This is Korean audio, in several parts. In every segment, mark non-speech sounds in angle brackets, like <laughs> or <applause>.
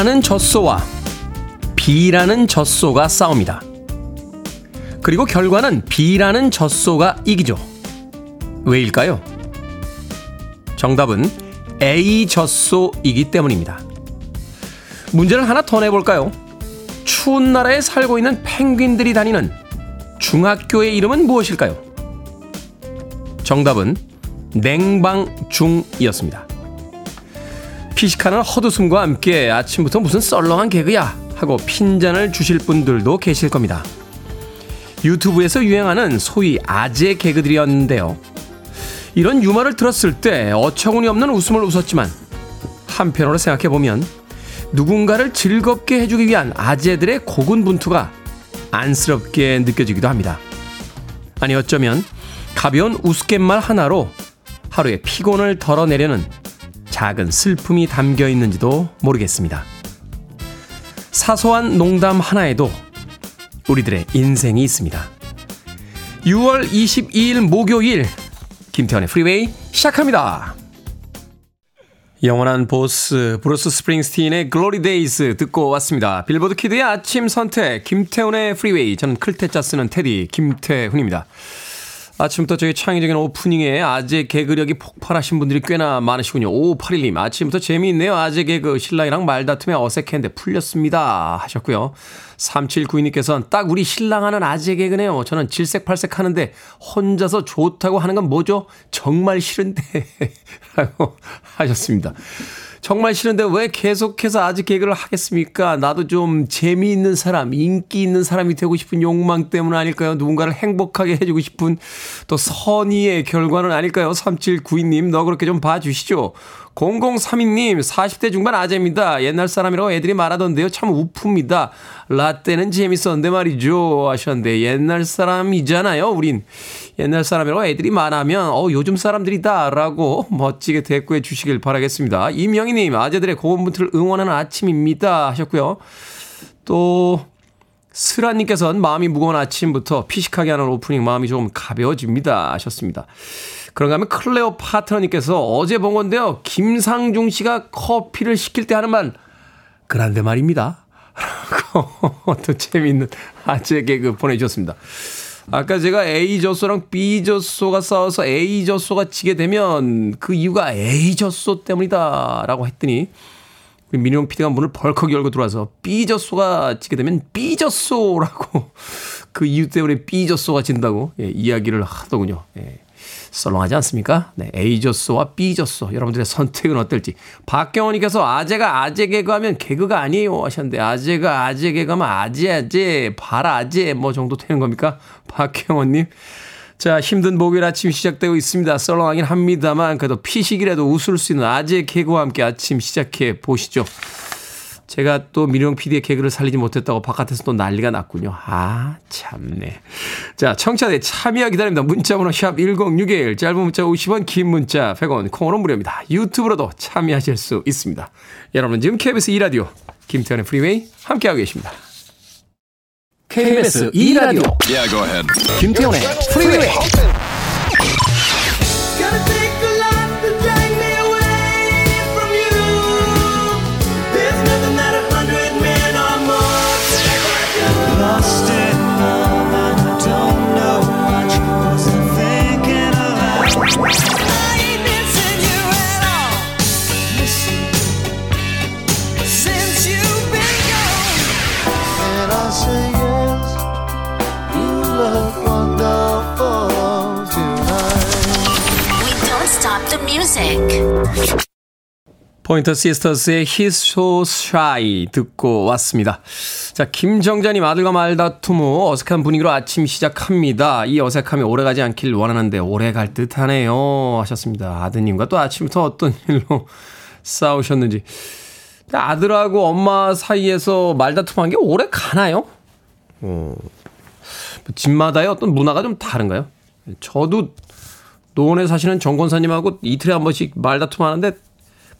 A라는 젖소와 B라는 젖소가 싸웁니다. 그리고 결과는 B라는 젖소가 이기죠. 왜일까요? 정답은 A 젖소이기 때문입니다. 문제를 하나 더 내볼까요? 추운 나라에 살고 있는 펭귄들이 다니는 중학교의 이름은 무엇일까요? 정답은 냉방중이었습니다. 피식하는 헛웃음과 함께 아침부터 무슨 썰렁한 개그야 하고 핀잔을 주실 분들도 계실 겁니다. 유튜브에서 유행하는 소위 아재 개그들이었는데요. 이런 유머를 들었을 때 어처구니 없는 웃음을 웃었지만 한편으로 생각해보면 누군가를 즐겁게 해주기 위한 아재들의 고군분투가 안쓰럽게 느껴지기도 합니다. 아니 어쩌면 가벼운 우스갯말 하나로 하루의 피곤을 덜어내려는 작은 슬픔이 담겨 있는지도 모르겠습니다. 사소한 농담 하나에도 우리들의 인생이 있습니다. 6월 22일 목요일 김태훈의 프리웨이 시작합니다. 영원한 보스 브루스 스프링스틴의 Glory Days 듣고 왔습니다. 빌보드 kid의 아침 선택 김태훈의 프리웨이 저는 클 태 자 쓰는 테디 김태훈입니다. 아침부터 저희 창의적인 오프닝에 아재 개그력이 폭발하신 분들이 꽤나 많으시군요. 5581님, 아침부터 재미있네요. 아재 개그 신랑이랑 말다툼에 어색했는데 풀렸습니다. 하셨고요. 3792님께서는 딱 우리 신랑하는 아재 개그네요. 저는 질색팔색 하는데 혼자서 좋다고 하는 건 뭐죠? 정말 싫은데. <laughs> 라고 하셨습니다. 정말 싫은데 왜 계속해서 아직 개그를 하겠습니까? 나도 좀 재미있는 사람, 인기 있는 사람이 되고 싶은 욕망 때문 아닐까요? 누군가를 행복하게 해주고 싶은 또 선의의 결과는 아닐까요? 3792님, 너 그렇게 좀 봐주시죠. 0032님, 40대 중반 아재입니다. 옛날 사람이라고 애들이 말하던데요. 참 우프입니다. 라떼는 재밌었는데 말이죠. 하셨는데, 옛날 사람이잖아요, 우린. 옛날 사람이라고 애들이 말하면, 어, 요즘 사람들이다. 라고 멋지게 대꾸해 주시길 바라겠습니다. 이명희님, 아재들의 고군분투를 응원하는 아침입니다. 하셨고요. 또, 스라님께서는 마음이 무거운 아침부터 피식하게 하는 오프닝 마음이 조금 가벼워집니다. 하셨습니다. 그런가 하면 클레오 파트너님께서 어제 본 건데요. 김상중 씨가 커피를 시킬 때 하는 말, 그란데 말입니다. 라고 <laughs> 또 재미있는 아재 개그 보내주셨습니다. 아까 제가 A 젖소랑 B 젖소가 싸워서 A 젖소가 지게 되면 그 이유가 A 젖소 때문이다 라고 했더니 민용 PD가 문을 벌컥 열고 들어와서 B 젖소가 지게 되면 B 젖소라고 <laughs> 그 이유 때문에 B 젖소가 진다고 예, 이야기를 하더군요. 예. 썰렁하지 않습니까? 네, A조소와 B조소 여러분들의 선택은 어떨지 박경원님께서 아재가 아재 개그하면 개그가 아니에요 하셨는데 아재가 아재 개그하면 아재 아재 발아재 뭐 정도 되는 겁니까? 박경원님 자 힘든 목요일 아침 시작되고 있습니다. 썰렁하긴 합니다만 그래도 피식이라도 웃을 수 있는 아재 개그와 함께 아침 시작해 보시죠. 제가 또 민용 PD의 개그를 살리지 못했다고 바깥에서 또 난리가 났군요. 아, 참네. 자, 청취자들 참여 기다립니다. 문자 번호 샵 1061, 짧은 문자 50원, 긴 문자 100원, 콩으로 무료입니다. 유튜브로도 참여하실 수 있습니다. 여러분 지금 KBS 2라디오 김태훈의 프리웨이 함께하고 계십니다. KBS 2라디오 yeah, 김태훈의 프리웨이 포인터 시스터스의 He's So Shy 듣고 왔습니다. 자, 김정자님 아들과 말다툼 후 어색한 분위기로 아침 시작합니다. 이 어색함이 오래가지 않길 원하는데 오래갈 듯하네요 하셨습니다. 아드님과 또 아침부터 어떤 <laughs> 일로 싸우셨는지. 아들하고 엄마 사이에서 말다툼한 게 오래 가나요? 어, 집마다의 어떤 문화가 좀 다른가요? 저도 노원에 사시는 정 권사님하고 이틀에 한 번씩 말다툼 하는데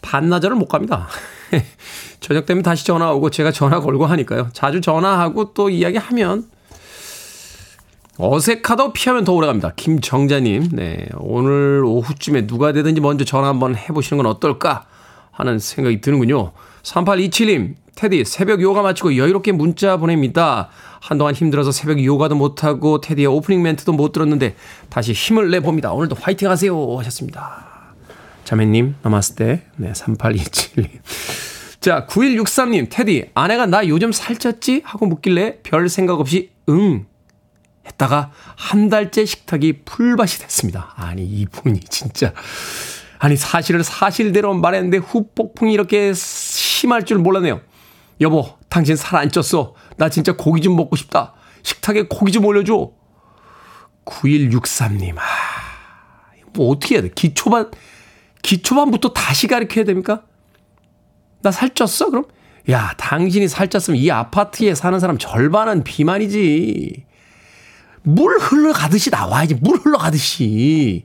반나절을 못 갑니다. <laughs> 저녁 되면 다시 전화 오고 제가 전화 걸고 하니까요. 자주 전화하고 또 이야기하면 어색하다고 피하면 더 오래 갑니다. 김정자님, 네. 오늘 오후쯤에 누가 되든지 먼저 전화 한번 해보시는 건 어떨까 하는 생각이 드는군요. 3827님, 테디, 새벽 요가 마치고 여유롭게 문자 보냅니다. 한동안 힘들어서 새벽 요가도 못하고 테디의 오프닝 멘트도 못 들었는데 다시 힘을 내봅니다. 오늘도 화이팅 하세요. 하셨습니다. 자매님, 나마스테. 네, 3827님. 자, 9163님, 테디, 아내가 나 요즘 살쪘지? 하고 묻길래 별 생각 없이 응. 했다가 한 달째 식탁이 풀밭이 됐습니다. 아니, 이분이 진짜. 아니, 사실을 사실대로 말했는데 후폭풍이 이렇게 심할 줄 몰랐네요. 여보, 당신 살 안 쪘어. 나 진짜 고기 좀 먹고 싶다. 식탁에 고기 좀 올려줘. 9163님, 아, 뭐 어떻게 해야 돼? 기초반, 기초반부터 다시 가르쳐야 됩니까? 나 살쪘어? 그럼? 야, 당신이 살쪘으면 이 아파트에 사는 사람 절반은 비만이지. 물 흘러가듯이 나와야지. 물 흘러가듯이.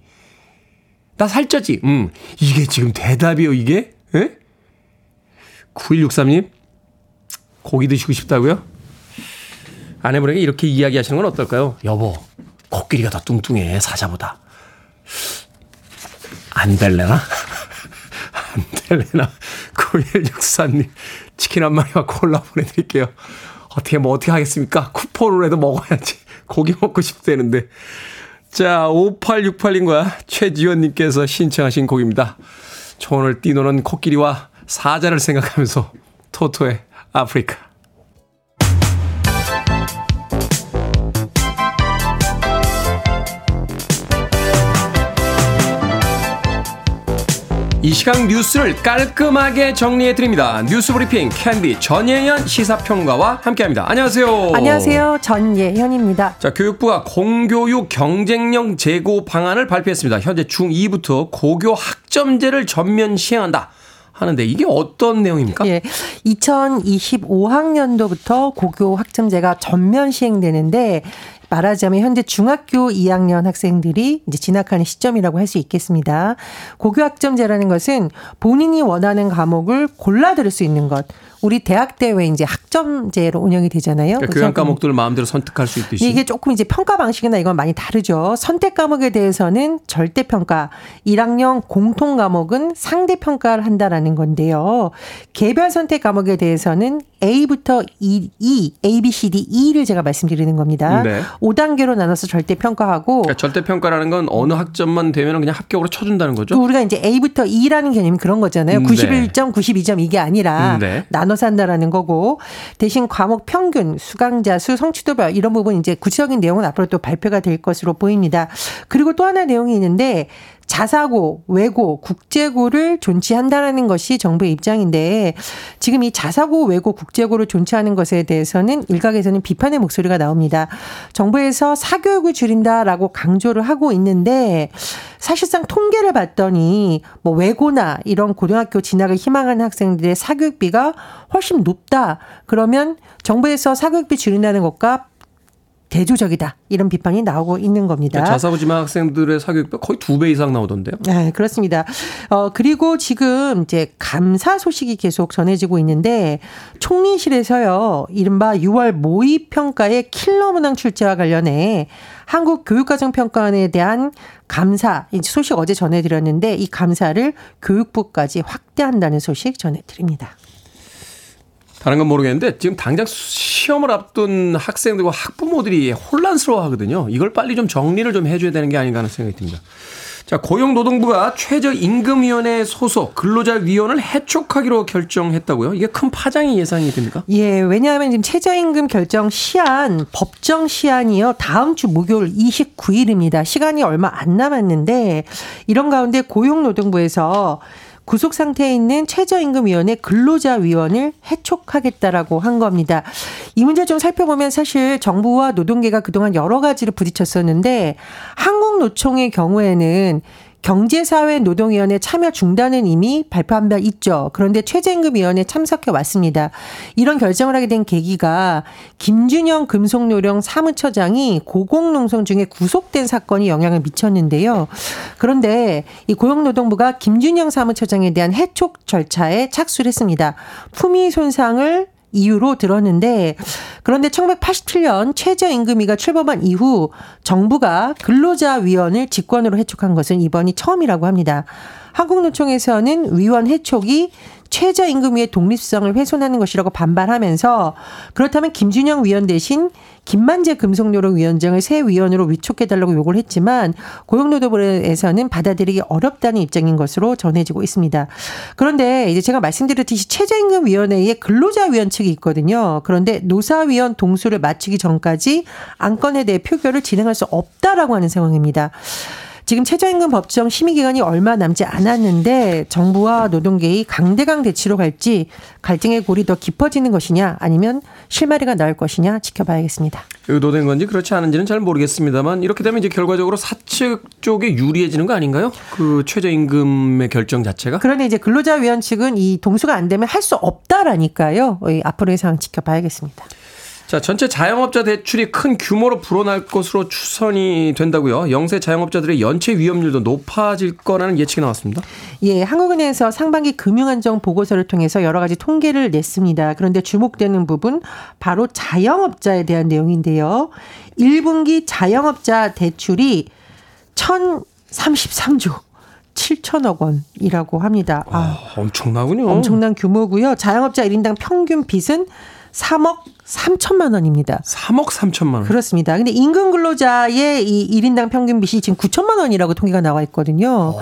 나 살쪘지? 음. 이게 지금 대답이요, 이게? 에? 9163님? 고기 드시고 싶다고요? 아내분에게 이렇게 이야기하시는 건 어떨까요? 여보, 코끼리가 더 뚱뚱해, 사자보다. 안 될래나? <laughs> 안 될래나? 9164님, 치킨 한 마리와 콜라 보내드릴게요. 어떻게 뭐 어떻게 하겠습니까? 쿠폰으로라도 먹어야지. 고기 먹고 싶다는데. 자, 5868님과 최지원님께서 신청하신 곡입니다. 초원을 뛰노는 코끼리와 사자를 생각하면서 토토의 아프리카. 이 시간 뉴스를 깔끔하게 정리해 드립니다. 뉴스 브리핑 캔디 전예현 시사평론가와 함께합니다. 안녕하세요. 안녕하세요. 전예현입니다. 자, 교육부가 공교육 경쟁력 제고 방안을 발표했습니다. 현재 중2부터 고교 학점제를 전면 시행한다. 하는데 이게 어떤 내용입니까? 예. 2025학년도부터 고교 학점제가 전면 시행되는데 말하자면 현재 중학교 2학년 학생들이 이제 진학하는 시점이라고 할 수 있겠습니다. 고교 학점제라는 것은 본인이 원하는 과목을 골라 들을 수 있는 것. 우리 대학 대회 이제 학점제로 운영이 되잖아요. 그러니까 교양 과목들을 마음대로 선택할 수 있듯이 이게 조금 이제 평가 방식이나 이건 많이 다르죠. 선택 과목에 대해서는 절대 평가, 1학년 공통 과목은 상대 평가를 한다라는 건데요. 개별 선택 과목에 대해서는 A부터 E, E, A, B, C, D, E를 제가 말씀드리는 겁니다. 네. 5단계로 나눠서 절대 평가하고 그러니까 절대 평가라는 건 어느 학점만 되면 그냥 합격으로 쳐준다는 거죠. 우리가 이제 A부터 E라는 개념이 그런 거잖아요. 91점, 92점 이게 아니라 네. 나눠서 한다라는 거고 대신 과목 평균, 수강자 수, 성취도별 이런 부분 이제 구체적인 내용은 앞으로 또 발표가 될 것으로 보입니다. 그리고 또 하나 내용이 있는데 자사고, 외고, 국제고를 존치한다라는 것이 정부의 입장인데 지금 이 자사고, 외고, 국제고를 존치하는 것에 대해서는 일각에서는 비판의 목소리가 나옵니다. 정부에서 사교육을 줄인다라고 강조를 하고 있는데 사실상 통계를 봤더니 뭐 외고나 이런 고등학교 진학을 희망하는 학생들의 사교육비가 훨씬 높다. 그러면 정부에서 사교육비 줄인다는 것과 대조적이다 이런 비판이 나오고 있는 겁니다. 그러니까 자사고 지망 학생들의 사교육비 거의 두 배 이상 나오던데요. 네, 그렇습니다. 어 그리고 지금 이제 감사 소식이 계속 전해지고 있는데 총리실에서요 이른바 6월 모의 평가의 킬러 문항 출제와 관련해 한국 교육과정평가원에 대한 감사 소식 어제 전해드렸는데 이 감사를 교육부까지 확대한다는 소식 전해드립니다. 다른 건 모르겠는데 지금 당장 시험을 앞둔 학생들과 학부모들이 혼란스러워 하거든요. 이걸 빨리 좀 정리를 좀 해줘야 되는 게 아닌가 하는 생각이 듭니다. 자, 고용노동부가 최저임금위원회 소속 근로자위원을 해촉하기로 결정했다고요? 이게 큰 파장이 예상이 됩니까? 예, 왜냐하면 지금 최저임금 결정 시한, 법정 시한이요. 다음 주 목요일 29일입니다. 시간이 얼마 안 남았는데 이런 가운데 고용노동부에서 구속 상태에 있는 최저임금위원회 근로자위원을 해촉하겠다라고 한 겁니다. 이 문제 좀 살펴보면 사실 정부와 노동계가 그동안 여러 가지를 부딪혔었는데 한국노총의 경우에는 경제사회 노동위원회 참여 중단은 이미 발표한 바 있죠. 그런데 최저임금위원회 참석해 왔습니다. 이런 결정을 하게 된 계기가 김준영 금속노령 사무처장이 고공농성 중에 구속된 사건이 영향을 미쳤는데요. 그런데 이 고용노동부가 김준영 사무처장에 대한 해촉 절차에 착수를 했습니다. 품위 손상을 이유로 들었는데 그런데 1987년 최저임금위가 출범한 이후 정부가 근로자위원을 직권으로 해촉한 것은 이번이 처음이라고 합니다. 한국노총에서는 위원 해촉이 최저임금위의 독립성을 훼손하는 것이라고 반발하면서 그렇다면 김준영 위원 대신 김만재 금속노동 위원장을 새 위원으로 위촉해달라고 요구를 했지만 고용노동부에서는 받아들이기 어렵다는 입장인 것으로 전해지고 있습니다. 그런데 이제 제가 말씀드렸듯이 최저임금위원회에 근로자위원 측이 있거든요. 그런데 노사위원 동수를 마치기 전까지 안건에 대해 표결을 진행할 수 없다라고 하는 상황입니다. 지금 최저임금 법정 심의 기간이 얼마 남지 않았는데 정부와 노동계의 강대강 대치로 갈지 갈등의 골이 더 깊어지는 것이냐 아니면 실마리가 나올 것이냐 지켜봐야겠습니다. 의도된 건지 그렇지 않은지는 잘 모르겠습니다만 이렇게 되면 이제 결과적으로 사측 쪽에 유리해지는 거 아닌가요? 그 최저임금의 결정 자체가? 그런데 이제 근로자위원 측은 이 동수가 안 되면 할 수 없다라니까요. 앞으로의 상황 지켜봐야겠습니다. 자, 전체 자영업자 대출이 큰 규모로 불어날 것으로 추선이 된다고요. 영세 자영업자들의 연체 위험률도 높아질 거라는 예측이 나왔습니다. 예, 한국은행에서 상반기 금융안정 보고서를 통해서 여러 가지 통계를 냈습니다. 그런데 주목되는 부분 바로 자영업자에 대한 내용인데요. 1분기 자영업자 대출이 1,033조 7천억 원이라고 합니다. 아, 아, 엄청나군요. 엄청난 규모고요. 자영업자 1인당 평균 빚은 3억 3천만 원입니다. 3억 3천만 원. 그렇습니다. 근데 임금 근로자의 이 1인당 평균 빚이 지금 9천만 원이라고 통계가 나와 있거든요. 오.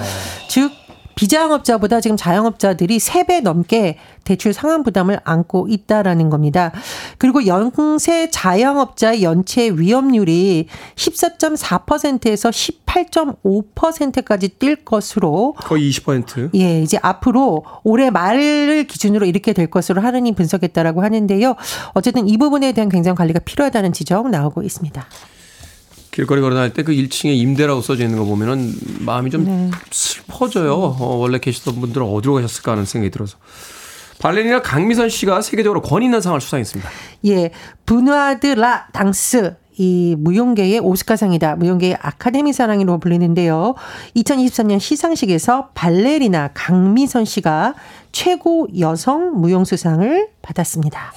즉 비자영업자보다 지금 자영업자들이 3배 넘게 대출 상환 부담을 안고 있다라는 겁니다. 그리고 영세 자영업자의 연체 위험률이 14.4%에서 18.5%까지 뛸 것으로 거의 20%. 예, 이제 앞으로 올해 말을 기준으로 이렇게 될 것으로 하느니 분석했다라고 하는데요. 어쨌든 이 부분에 대한 굉장히 관리가 필요하다는 지적 나오고 있습니다. 길거리 걸어 다닐 때 그 1층에 임대라고 써져 있는 거 보면은 마음이 좀 네. 슬퍼져요. 어, 원래 계시던 분들은 어디로 가셨을까 하는 생각이 들어서. 발레리나 강미선 씨가 세계적으로 권위 있는 상을 수상했습니다. 예. 분화드 라 당스 이 무용계의 오스카상이다. 무용계의 아카데미 사랑으로 불리는데요. 2023년 시상식에서 발레리나 강미선 씨가 최고 여성 무용수상을 받았습니다.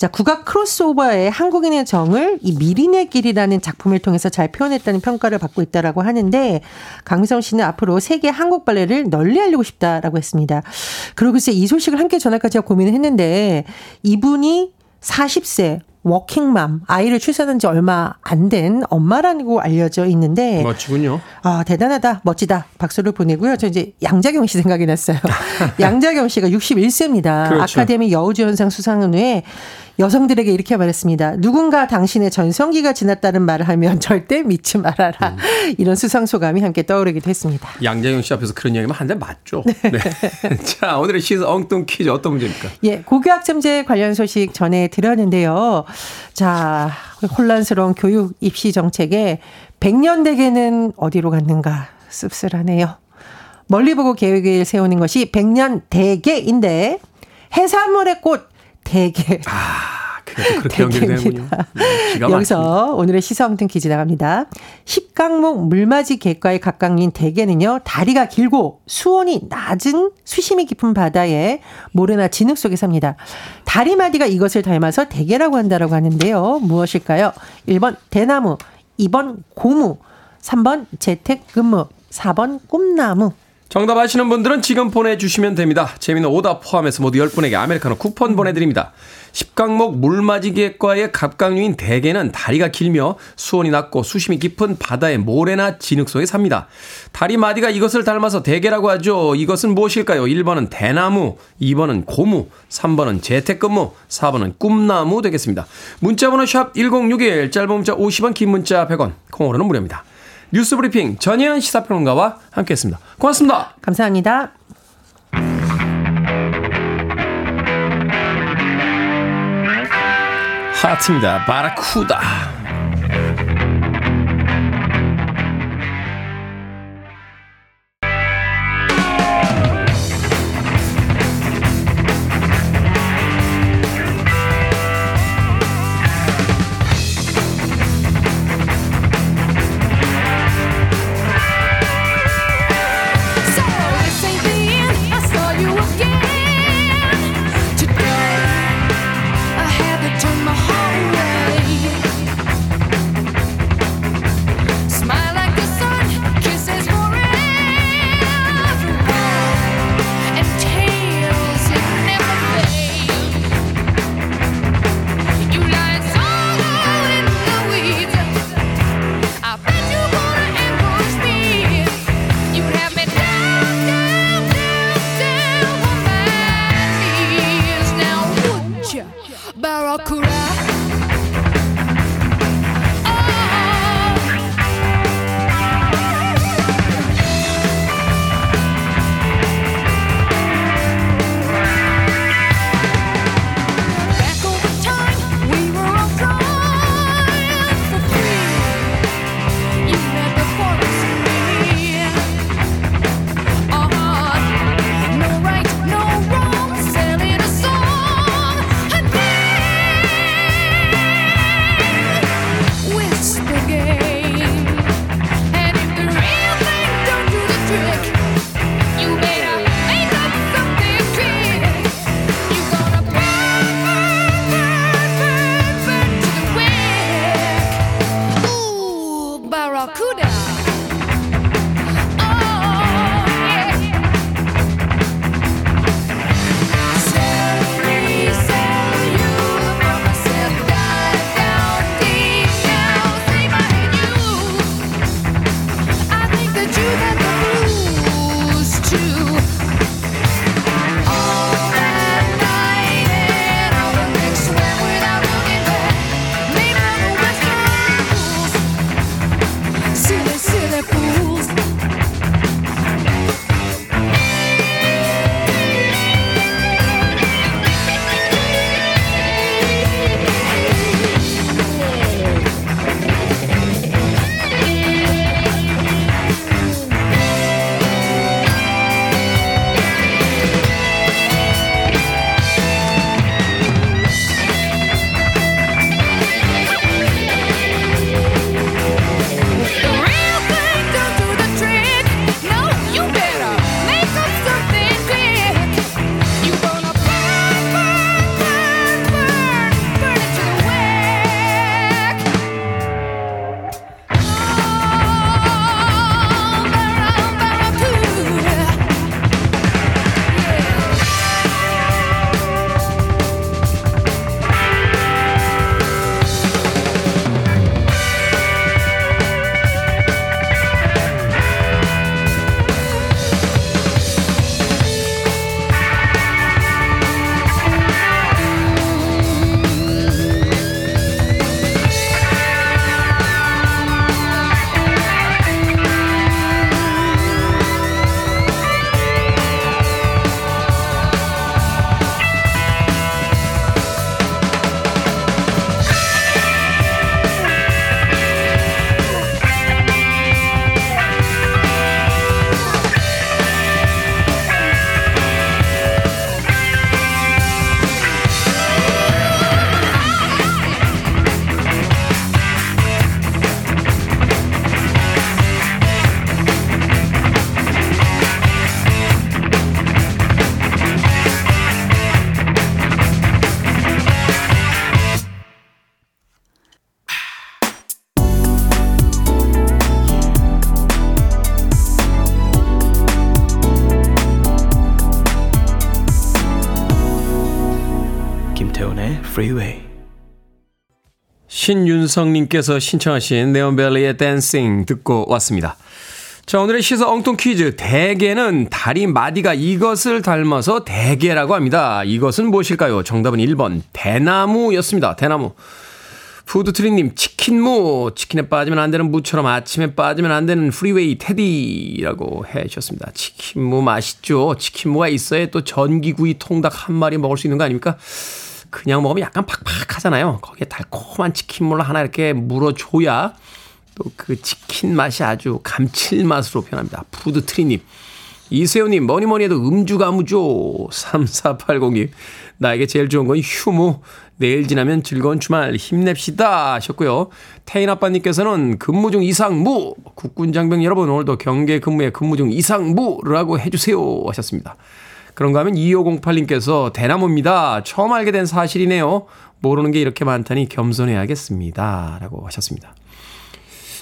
자, 국악 크로스오버의 한국인의 정을 이 미린의 길이라는 작품을 통해서 잘 표현했다는 평가를 받고 있다라고 하는데 강미성 씨는 앞으로 세계 한국 발레를 널리 알리고 싶다라고 했습니다. 그리고 글쎄 이 소식을 함께 전할까 제가 고민을 했는데 이분이 40세 워킹맘 아이를 출산한 지 얼마 안 된 엄마라고 알려져 있는데 멋지군요. 아 대단하다 멋지다 박수를 보내고요. 저 이제 양자경 씨 생각이 났어요. <laughs> 양자경 씨가 61세입니다. 그렇죠. 아카데미 여우주연상 수상은 후에 여성들에게 이렇게 말했습니다. 누군가 당신의 전성기가 지났다는 말을 하면 <laughs> 절대 믿지 말아라. 음. 이런 수상 소감이 함께 떠오르기도 했습니다. 양재영 씨 앞에서 그런 이야기만 한대 맞죠. 네. 네. <laughs> 자, 오늘의 시사 엉뚱 퀴즈 어떤 문제입니까? 예, 고교학점제 관련 소식 전해 드렸는데요. 자, 혼란스러운 교육 입시 정책에 100년 대계는 어디로 갔는가 씁쓸하네요. 멀리 보고 계획을 세우는 것이 100년 대계인데 해산물의 꽃 대게. 아, 그래도 그렇게 <laughs> 연결되는군요. 음, 여기서 오늘의 시사엉뚱 퀴즈 나갑니다. 10강목 물맞이 객과의 각각인 대게는요, 다리가 길고 수온이 낮은 수심이 깊은 바다에 모래나 진흙 속에 삽니다. 다리마디가 이것을 닮아서 대게라고 한다라고 하는데요. 무엇일까요? 1번 대나무, 2번 고무, 3번 재택근무, 4번 꿈나무. 정답 아시는 분들은 지금 보내주시면 됩니다. 재미는 오답 포함해서 모두 10분에게 아메리카노 쿠폰 보내드립니다. 10강목 물맞이기과의 갑각류인 대게는 다리가 길며 수온이 낮고 수심이 깊은 바다의 모래나 진흙 속에 삽니다. 다리 마디가 이것을 닮아서 대게라고 하죠. 이것은 무엇일까요? 1번은 대나무, 2번은 고무, 3번은 재택근무, 4번은 꿈나무 되겠습니다. 문자번호 샵 1061, 짧은 문자 50원, 긴 문자 100원, 콩으로는 무료입니다. 뉴스 브리핑 전혜연 시사평론가와 함께했습니다. 고맙습니다. 감사합니다. 하트입니다. 바라쿠다. 바라쿠다 신윤성님께서 신청하신 네온벨리의 Dancing 듣고 왔습니다. 자, 오늘의 시사 엉뚱 퀴즈. 대게는 다리 마디가 이것을 닮아서 대게라고 합니다. 이것은 무엇일까요? 정답은 1번 대나무였습니다. 대나무. 푸드트리님, 치킨무. 치킨에 빠지면 안 되는 무처럼 아침에 빠지면 안 되는 프리웨이 테디라고 해 주셨습니다. 치킨무 맛있죠? 치킨무가 있어야 또 전기구이 통닭 한 마리 먹을 수 있는 거 아닙니까? 그냥 먹으면 약간 팍팍하잖아요. 거기에 달콤한 치킨물 하나 이렇게 물어줘야 또 그 치킨 맛이 아주 감칠맛으로 변합니다. 푸드트리님. 이세호님, 뭐니 뭐니 해도 음주가 무죠. 3480님, 나에게 제일 좋은 건 휴무. 내일 지나면 즐거운 주말 힘냅시다. 하셨고요. 태인 아빠님께서는 근무 중 이상무. 국군 장병 여러분, 오늘도 경계 근무에 근무 중 이상무라고 해주세요. 하셨습니다. 그런가 하면 2508님께서 대나무입니다. 처음 알게 된 사실이네요. 모르는 게 이렇게 많다니 겸손해야겠습니다. 라고 하셨습니다.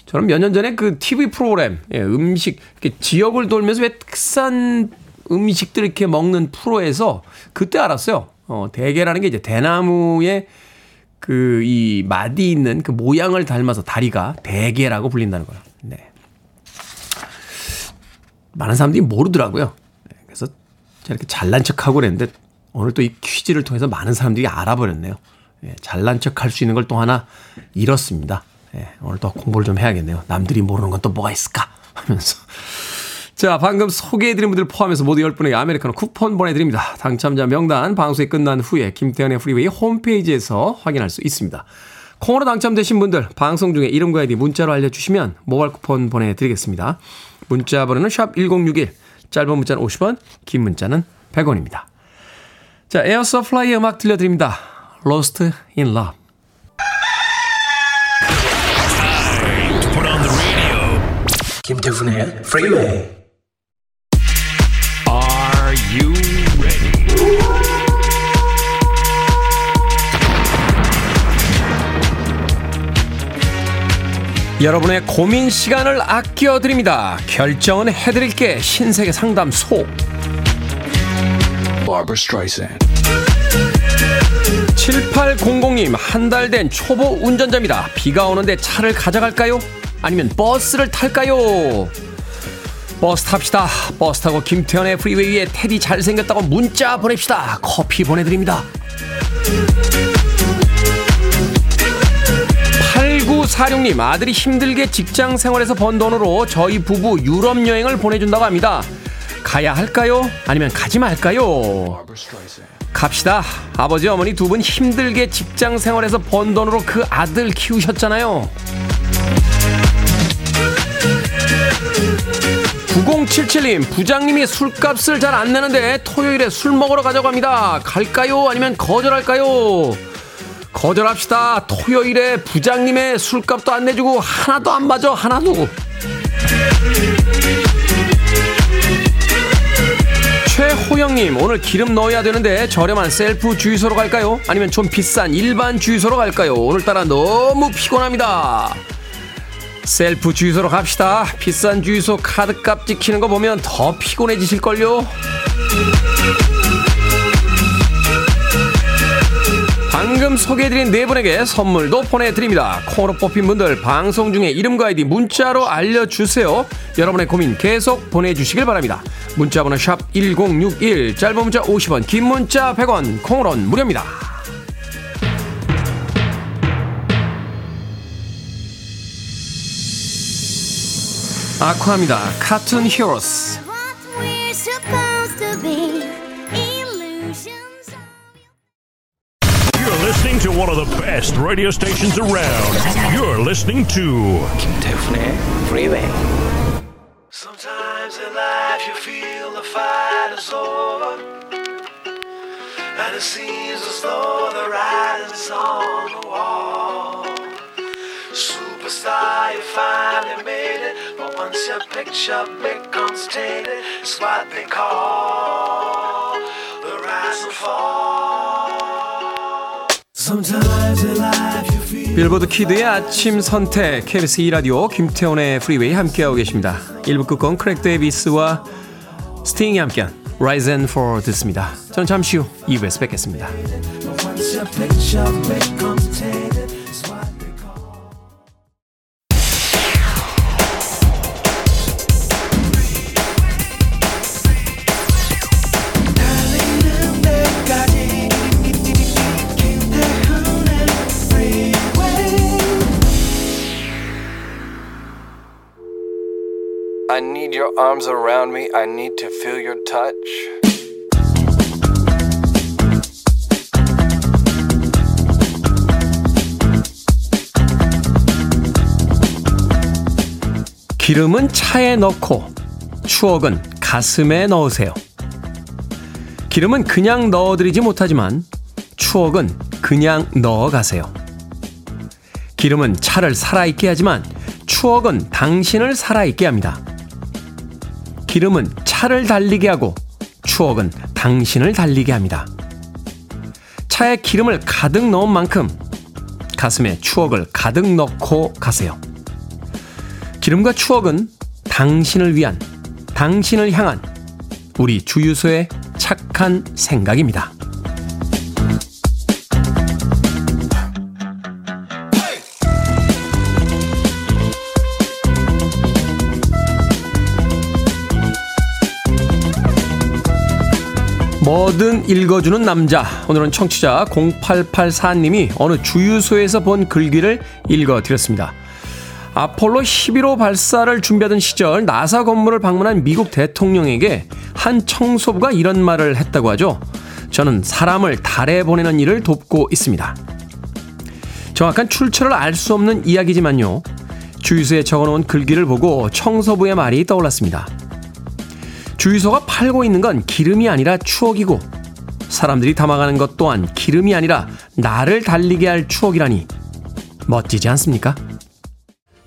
저는 몇 년 전에 그 TV 프로그램, 예, 음식, 지역을 돌면서 왜 특산 음식들 이렇게 먹는 프로에서 그때 알았어요. 어, 대게라는 게 이제 대나무에 그이 마디 있는 그 모양을 닮아서 다리가 대게라고 불린다는 거예요. 네. 많은 사람들이 모르더라고요. 이렇게 잘난 척하고 그랬는데 오늘 또 이 퀴즈를 통해서 많은 사람들이 알아버렸네요. 예, 잘난 척할 수 있는 걸 또 하나 잃었습니다. 예, 오늘 또 공부를 좀 해야겠네요. 남들이 모르는 건 또 뭐가 있을까 <laughs> 하면서. 자, 방금 소개해드린 분들 포함해서 모두 10분에게 아메리카노 쿠폰 보내드립니다. 당첨자 명단 방송이 끝난 후에 김태훈의 프리웨이 홈페이지에서 확인할 수 있습니다. 콩으로 당첨되신 분들 방송 중에 이름과 아이디 문자로 알려주시면 모바일 쿠폰 보내드리겠습니다. 문자 번호는 샵 1061, 짧은 문자는 50원, 긴 문자는 100원입니다. 자, 에어 서플라이의 음악 들려드립니다. Lost in Love. 김태훈의 Freeway. Are you 여러분의 고민 시간을 아껴드립니다. 결정은 해드릴게 신세계 상담소. 7800님, 한 달 된 초보 운전자입니다. 비가 오는데 차를 가져갈까요? 아니면 버스를 탈까요? 버스 탑시다. 버스 타고 김태훈의 프리웨이에 테디 잘생겼다고 문자 보냅시다. 커피 보내드립니다. 8946님, 아들이 힘들게 직장 생활에서 번 돈으로 저희 부부 유럽 여행을 보내준다고 합니다. 가야 할까요? 아니면 가지 말까요? 갑시다. 아버지, 어머니 두 분 힘들게 직장 생활에서 번 돈으로 그 아들 키우셨잖아요. 9077님, 부장님이 술값을 잘 안 내는데 토요일에 술 먹으러 가자고 합니다. 갈까요? 아니면 거절할까요? 거절합시다. 토요일에 부장님의 술값도 안 내주고 하나도 안 맞아, 하나도. 최호영님, 오늘 기름 넣어야 되는데 저렴한 셀프 주유소로 갈까요? 아니면 좀 비싼 일반 주유소로 갈까요? 오늘따라 너무 피곤합니다. 셀프 주유소로 갑시다. 비싼 주유소 카드값 찍히는 거 보면 더 피곤해지실걸요? 방금 소개해드린 네 분에게 선물도 보내드립니다. 콩으로 뽑힌 분들 방송 중에 이름과 아이디 문자로 알려주세요. 여러분의 고민 계속 보내주시길 바랍니다. 문자번호 샵 1061, 짧은 문자 50원, 긴 문자 100원, 콩으로는 무료입니다. 아쿠아입니다. 카툰 히어로스. best radio stations around. You're listening to Kim Tiffany Freeway. Sometimes in life you feel the fight is over, and it seems as though the writing's on the wall. Superstar, you finally made it, but once your picture becomes tainted, it's what they call the rise and fall. 빌보드 kid의 아침 선택 KBS 2라디오 김태훈의 프리웨이 함께하고 계십니다. 1부 끝곡 크레이그 데이비드와 스팅이 함께한 Rise and Fall 듣습니다. 저는 잠시 후 2부에서 뵙겠습니다. I need your arms around me. I need to feel your touch. 기름은 차에 넣고 추억은 가슴에 넣으세요. 기름은 그냥 넣어드리지 못하지만 추억은 그냥 넣어가세요. 기름은 차를 살아있게 하지만 추억은 당신을 살아있게 합니다. 기름은 차를 달리게 하고 추억은 당신을 달리게 합니다. 차에 기름을 가득 넣은 만큼 가슴에 추억을 가득 넣고 가세요. 기름과 추억은 당신을 위한, 당신을 향한 우리 주유소의 착한 생각입니다. 뭐든 읽어주는 남자. 오늘은 청취자 0884님이 어느 주유소에서 본 글귀를 읽어드렸습니다. 아폴로 11호 발사를 준비하던 시절 나사 건물을 방문한 미국 대통령에게 한 청소부가 이런 말을 했다고 하죠. 저는 사람을 달에 보내는 일을 돕고 있습니다. 정확한 출처를 알 수 없는 이야기지만요. 주유소에 적어놓은 글귀를 보고 청소부의 말이 떠올랐습니다. 주유소가 팔고 있는 건 기름이 아니라 추억이고 사람들이 담아가는 것 또한 기름이 아니라 나를 달리게 할 추억이라니 멋지지 않습니까?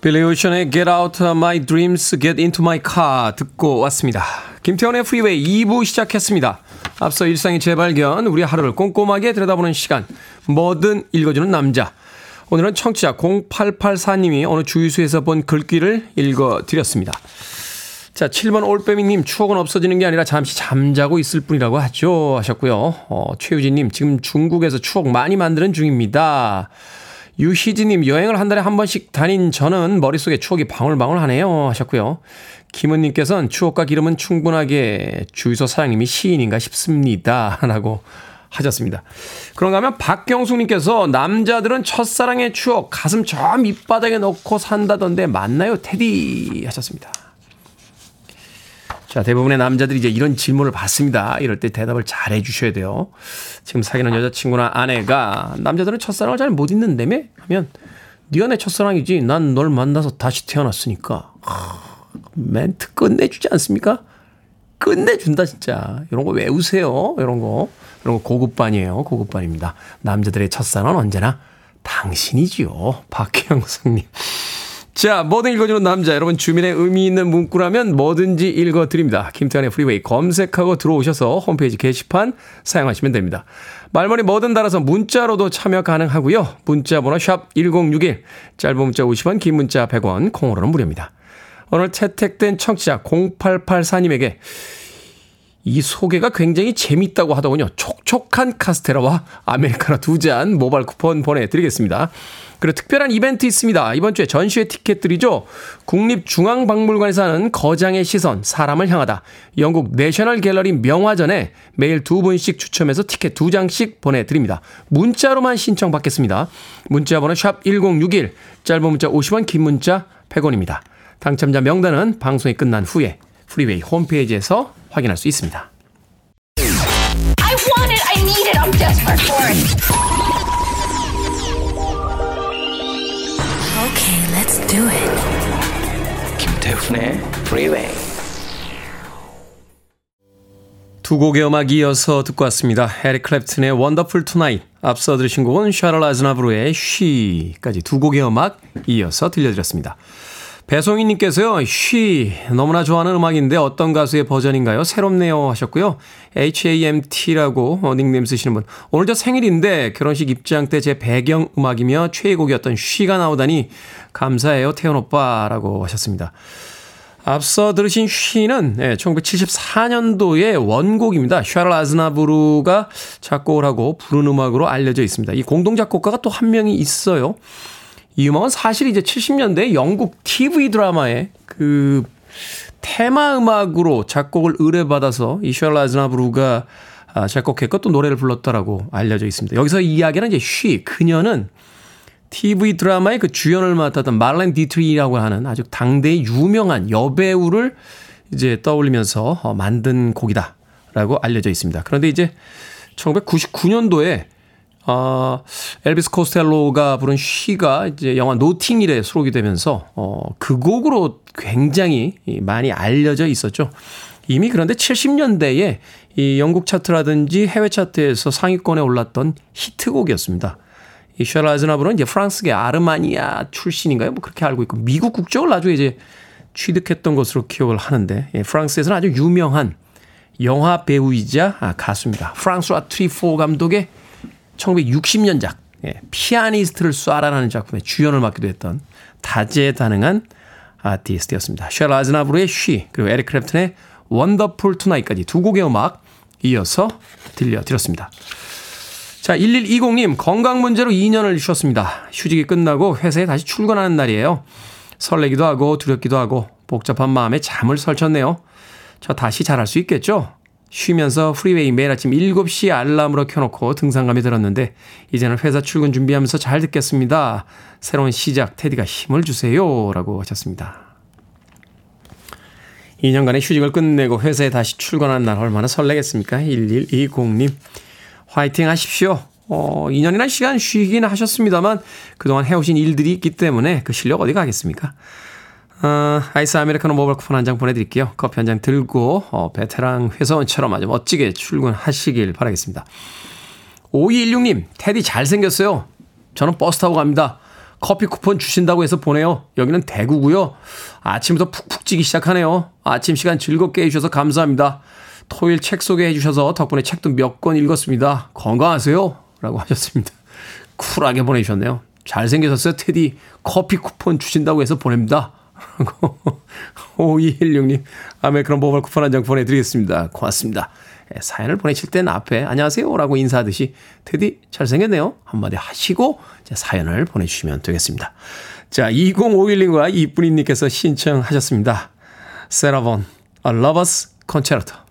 빌리 오션의 Get Out of My Dreams, Get Into My Car 듣고 왔습니다. 김태훈의 프리웨이 2부 시작했습니다. 앞서 일상의 재발견, 우리 하루를 꼼꼼하게 들여다보는 시간, 뭐든 읽어주는 남자. 오늘은 청취자 0884님이 어느 주유소에서 본 글귀를 읽어드렸습니다. 자, 7번 올빼미님, 추억은 없어지는 게 아니라 잠시 잠자고 있을 뿐이라고 하죠. 하셨고요. 어, 최유진님, 지금 중국에서 추억 많이 만드는 중입니다. 유희진님, 여행을 한 달에 한 번씩 다닌 저는 머릿속에 추억이 방울방울 하네요. 하셨고요. 김은님께서는 추억과 기름은 충분하게 주유소 사장님이 시인인가 싶습니다. <laughs> 라고 하셨습니다. 그런가 하면 박경숙님께서 남자들은 첫사랑의 추억 가슴 저 밑바닥에 넣고 산다던데 맞나요? 테디 하셨습니다. 자, 대부분의 남자들이 이제 이런 질문을 받습니다. 이럴 때 대답을 잘 해주셔야 돼요. 지금 사귀는 여자친구나 아내가 남자들은 첫사랑을 잘 못 잊는다며? 하면 네가 내 첫사랑이지. 난 널 만나서 다시 태어났으니까. 하, 멘트 끝내주지 않습니까? 끝내준다 진짜. 이런 거 외우세요. 이런 거. 이런 거 고급반이에요. 고급반입니다. 남자들의 첫사랑은 언제나 당신이지요. 박형성님. 자, 뭐든 읽어주는 남자. 여러분, 주변의 의미 있는 문구라면 뭐든지 읽어드립니다. 김태훈의 프리웨이 검색하고 들어오셔서 홈페이지 게시판 사용하시면 됩니다. 말머리 뭐든 달아서 문자로도 참여 가능하고요. 문자 번호 샵 1061, 짧은 문자 50원, 긴 문자 100원, 콩으로는 무료입니다. 오늘 채택된 청취자 0884님에게 이 소개가 굉장히 재밌다고 하더군요. 촉촉한 카스테라와 아메리카노 두 잔 모바일 쿠폰 보내드리겠습니다. 그리고 특별한 이벤트 있습니다. 이번 주에 전시회 티켓들이죠. 국립중앙박물관에서 하는 거장의 시선, 사람을 향하다. 영국 내셔널 갤러리 명화전에 매일 두 분씩 추첨해서 티켓 두 장씩 보내드립니다. 문자로만 신청받겠습니다. 문자번호 샵 1061, 짧은 문자 50원, 긴 문자 100원입니다. 당첨자 명단은 방송이 끝난 후에 프리웨이 홈페이지에서 확인할 수 있습니다. It. 김태훈의 프리웨이 두 곡의 음악 이어서 듣고 왔습니다. 에릭 클랩튼의 Wonderful Tonight 앞서 들으신 곡은 샤를 아즈나부르의 She까지 두 곡의 음악 이어서 들려드렸습니다. 배송희님께서요, She, 너무나 좋아하는 음악인데 어떤 가수의 버전인가요? 새롭네요. 하셨고요. HAMT라고 닉네임 쓰시는 분. 오늘 저 생일인데 결혼식 입장 때 제 배경 음악이며 최애곡이었던 She가 나오다니 감사해요. 태연 오빠라고 하셨습니다. 앞서 들으신 쉬는 1974년도의 원곡입니다. 샤랄 아즈나브루가 작곡을 하고 부른 음악으로 알려져 있습니다. 이 공동 작곡가가 또 한 명이 있어요. 이 음악은 사실 이제 70년대 영국 TV 드라마의 그 테마 음악으로 작곡을 의뢰받아서 이 셜라즈나브루가 아, 작곡했고 또 노래를 불렀다라고 알려져 있습니다. 여기서 이야기는 이제 쉬 그녀는 TV 드라마의 그 주연을 맡았던 말렌 디트리라고 하는 아주 당대의 유명한 여배우를 이제 떠올리면서 어, 만든 곡이다라고 알려져 있습니다. 그런데 이제 1999년도에 어, 엘비스 코스텔로가 부른 쉬가 이제 영화 노팅힐에 수록이 되면서 어, 그 곡으로 굉장히 많이 알려져 있었죠. 이미 그런데 70년대에 이 영국 차트라든지 해외 차트에서 상위권에 올랐던 히트곡이었습니다. 이 샤를 아즈나부르는 이제 프랑스계 아르메니아 출신인가요? 뭐 그렇게 알고 있고 미국 국적을 나중에 이제 취득했던 것으로 기억을 하는데 예, 프랑스에서는 아주 유명한 영화 배우이자 아, 가수입니다. 프랑수아 트뤼포 감독의 1960년작 예, 피아니스트를 쏴라라는 작품의 주연을 맡기도 했던 다재다능한 아티스트였습니다. 샤를 아즈나부르의 She 그리고 에릭 클랩튼의 Wonderful Tonight까지 두 곡의 음악 이어서 들려드렸습니다. 자, 1120님 건강 문제로 2년을 쉬었습니다. 휴직이 끝나고 회사에 다시 출근하는 날이에요. 설레기도 하고 두렵기도 하고 복잡한 마음에 잠을 설쳤네요. 저 다시 잘할 수 있겠죠? 쉬면서 프리웨이 매일 아침 7시 알람으로 켜놓고 등산감에 들었는데 이제는 회사 출근 준비하면서 잘 듣겠습니다. 새로운 시작 테디가 힘을 주세요. 라고 하셨습니다. 2년간의 휴직을 끝내고 회사에 다시 출근한 날 얼마나 설레겠습니까? 1120님. 화이팅 하십시오. 어, 2년이나 시간 쉬긴 하셨습니다만 그동안 해오신 일들이 있기 때문에 그 실력 어디 가겠습니까? 어, 아이스 아메리카노 모바일 쿠폰 한 장 보내드릴게요. 커피 한장 들고 어, 베테랑 회사원처럼 아주 멋지게 출근하시길 바라겠습니다. 5216님, 테디 잘생겼어요. 저는 버스 타고 갑니다. 커피 쿠폰 주신다고 해서 보내요. 여기는 대구고요. 아침부터 푹푹 찌기 시작하네요. 아침 시간 즐겁게 해주셔서 감사합니다. 토요일 책 소개해 주셔서 덕분에 책도 몇 권 읽었습니다. 건강하세요. 라고 하셨습니다. 쿨하게 보내주셨네요. 잘생겨졌어요, 테디. 커피 쿠폰 주신다고 해서 보냅니다. 5216님, <laughs> 아메 그런 모바일 쿠폰 한 장 보내드리겠습니다. 고맙습니다. 예, 사연을 보내실 때는 앞에 안녕하세요 라고 인사하듯이 테디 잘생겼네요. 한마디 하시고 사연을 보내주시면 되겠습니다. 자, 2051님과 이쁜이님께서 신청하셨습니다. 세라본, A Lover's Concerto.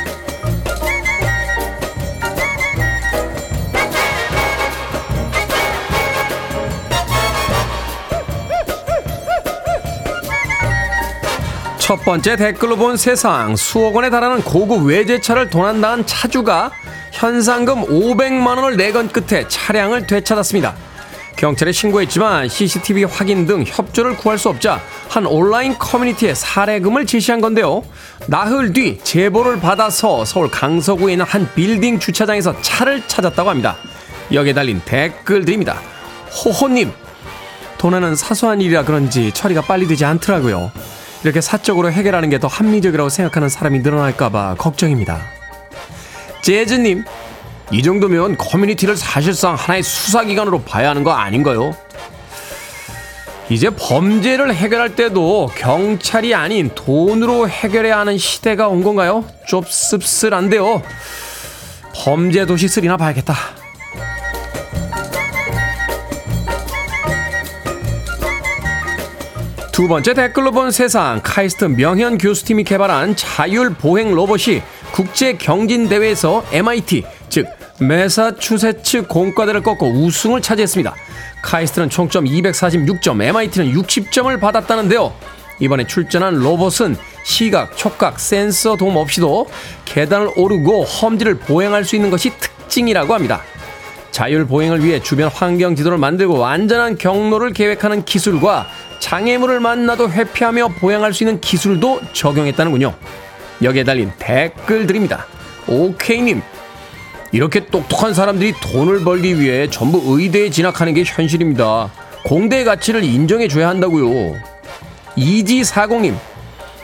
첫 번째 댓글로 본 세상 수억 원에 달하는 고급 외제차를 도난당한 차주가 현상금 500만 원을 내건 끝에 차량을 되찾았습니다. 경찰에 신고했지만 CCTV 확인 등 협조를 구할 수 없자 한 온라인 커뮤니티에 사례금을 제시한 건데요. 나흘 뒤 제보를 받아서 서울 강서구에 있는 한 빌딩 주차장에서 차를 찾았다고 합니다. 여기에 달린 댓글들입니다. 호호님, 도난은 사소한 일이라 그런지 처리가 빨리 되지 않더라고요. 이렇게 사적으로 해결하는 게 더 합리적이라고 생각하는 사람이 늘어날까봐 걱정입니다. 재즈님, 이 정도면 커뮤니티를 사실상 하나의 수사기관으로 봐야 하는 거 아닌가요? 이제 범죄를 해결할 때도 경찰이 아닌 돈으로 해결해야 하는 시대가 온 건가요? 좀 씁쓸한데요. 범죄 도시 쓰리나 봐야겠다. 두 번째 댓글로 본 세상 카이스트 명현 교수팀이 개발한 자율 보행 로봇이 국제 경진 대회에서 MIT 즉 메사추세츠 공과대를 꺾고 우승을 차지했습니다. 카이스트는 총점 246점, MIT는 60점을 받았다는데요. 이번에 출전한 로봇은 시각, 촉각, 센서 도움 없이도 계단을 오르고 험지를 보행할 수 있는 것이 특징이라고 합니다. 자율 보행을 위해 주변 환경 지도를 만들고 안전한 경로를 계획하는 기술과 장애물을 만나도 회피하며 보행할 수 있는 기술도 적용했다는군요. 여기에 달린 댓글들입니다. 오케이님, 이렇게 똑똑한 사람들이 돈을 벌기 위해 전부 의대에 진학하는 게 현실입니다. 공대의 가치를 인정해줘야 한다고요. 이지사공님,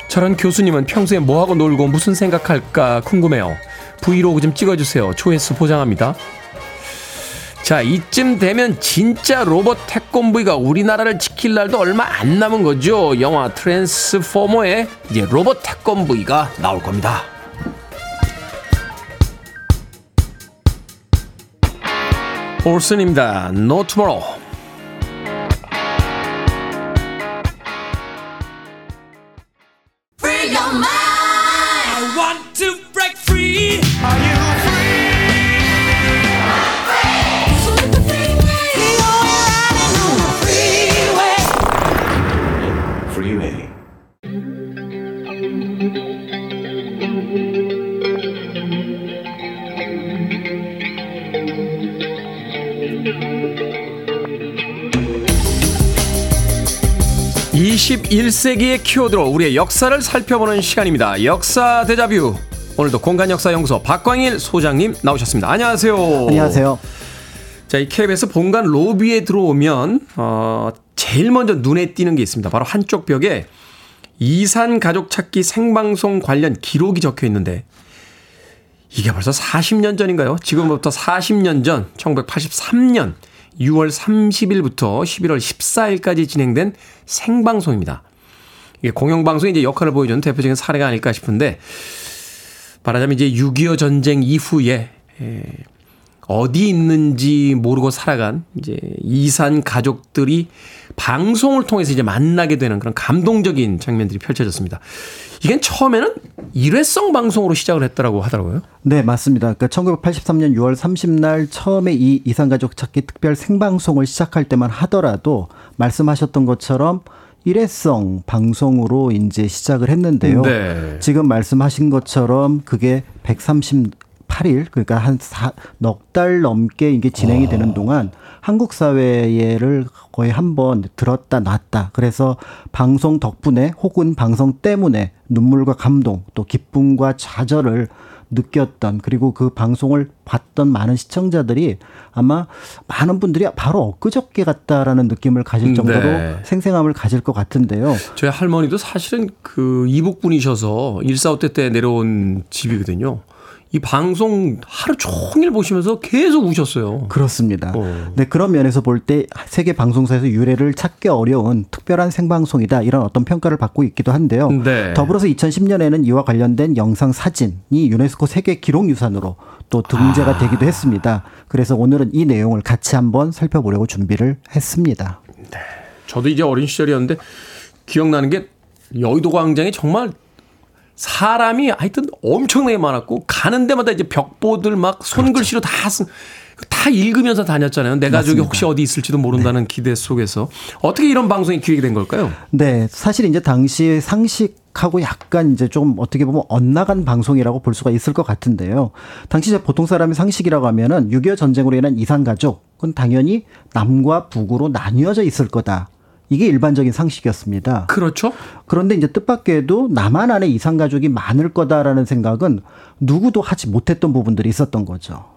저런 교수님은 평소에 뭐하고 놀고 무슨 생각할까 궁금해요. 브이로그 좀 찍어주세요. 조회수 보장합니다. 자, 이쯤 되면 진짜 로봇 태권브이가 우리나라를 지킬 날도 얼마 안 남은 거죠. 영화 트랜스포머에 이제 로봇 태권브이가 나올 겁니다. 올슨입니다. Tomorrow. 21세기의 키워드로 우리의 역사를 살펴보는 시간입니다. 역사 대자뷰. 오늘도 공간 역사 연구소 박광일 소장님 나오셨습니다. 안녕하세요. 안녕하세요. 자, 이 KBS 본관 로비에 들어오면 어, 제일 먼저 눈에 띄는 게 있습니다. 바로 한쪽 벽에 이산 가족 찾기 생방송 관련 기록이 적혀 있는데 이게 벌써 40년 전인가요? 지금부터 40년 전 1983년 6월 30일부터 11월 14일까지 진행된 생방송입니다. 이게 공영방송의 이제 역할을 보여주는 대표적인 사례가 아닐까 싶은데, 말하자면 이제 6.25 전쟁 이후에, 에, 어디 있는지 모르고 살아간 이제 이산 가족들이 방송을 통해서 이제 만나게 되는 그런 감동적인 장면들이 펼쳐졌습니다. 이게 처음에는 일회성 방송으로 시작을 했더라고 하더라고요. 네, 맞습니다. 그러니까 1983년 6월 30날 처음에 이 이산 가족 찾기 특별 생방송을 시작할 때만 하더라도 말씀하셨던 것처럼 일회성 방송으로 이제 시작을 했는데요. 네. 지금 말씀하신 것처럼 그게 130 8일 그러니까 한 넉 달 넘게 이게 진행이 되는 동안 한국 사회를 거의 한 번 들었다 놨다. 그래서 방송 덕분에 혹은 방송 때문에 눈물과 감동 또 기쁨과 좌절을 느꼈던 그리고 그 방송을 봤던 많은 시청자들이 아마 많은 분들이 바로 엊그저께 같다라는 느낌을 가질 정도로 네. 생생함을 가질 것 같은데요. 저희 할머니도 사실은 그 이북 분이셔서 일사후때 때 내려온 집이거든요. 이 방송 하루 종일 보시면서 계속 우셨어요. 그렇습니다. 어. 네, 그런 면에서 볼 때 세계 방송사에서 유래를 찾기 어려운 특별한 생방송이다 이런 어떤 평가를 받고 있기도 한데요. 네. 더불어서 2010년에는 이와 관련된 영상 사진이 유네스코 세계 기록 유산으로 또 등재가 아. 되기도 했습니다. 그래서 오늘은 이 내용을 같이 한번 살펴보려고 준비를 했습니다. 네. 저도 이제 어린 시절이었는데 기억나는 게 여의도 광장이 정말 사람이 하여튼 엄청나게 많았고 가는 데마다 이제 벽보들 막 손글씨로. 다 쓴, 다 읽으면서 다녔잖아요. 내 가족이 혹시 어디 있을지도 모른다는 네. 기대 속에서 어떻게 이런 방송이 기획이 된 걸까요? 네, 사실 이제 당시 상식 하고 약간 이제 좀 어떻게 보면 엇나간 방송이라고 볼 수가 있을 것 같은데요. 당시 이제 보통 사람의 상식이라고 하면은 6.25 전쟁으로 인한 이산 가족은 당연히 남과 북으로 나뉘어져 있을 거다. 이게 일반적인 상식이었습니다. 그렇죠. 그런데 이제 뜻밖에도 남한 안에 이상 가족이 많을 거다라는 생각은 누구도 하지 못했던 부분들이 있었던 거죠.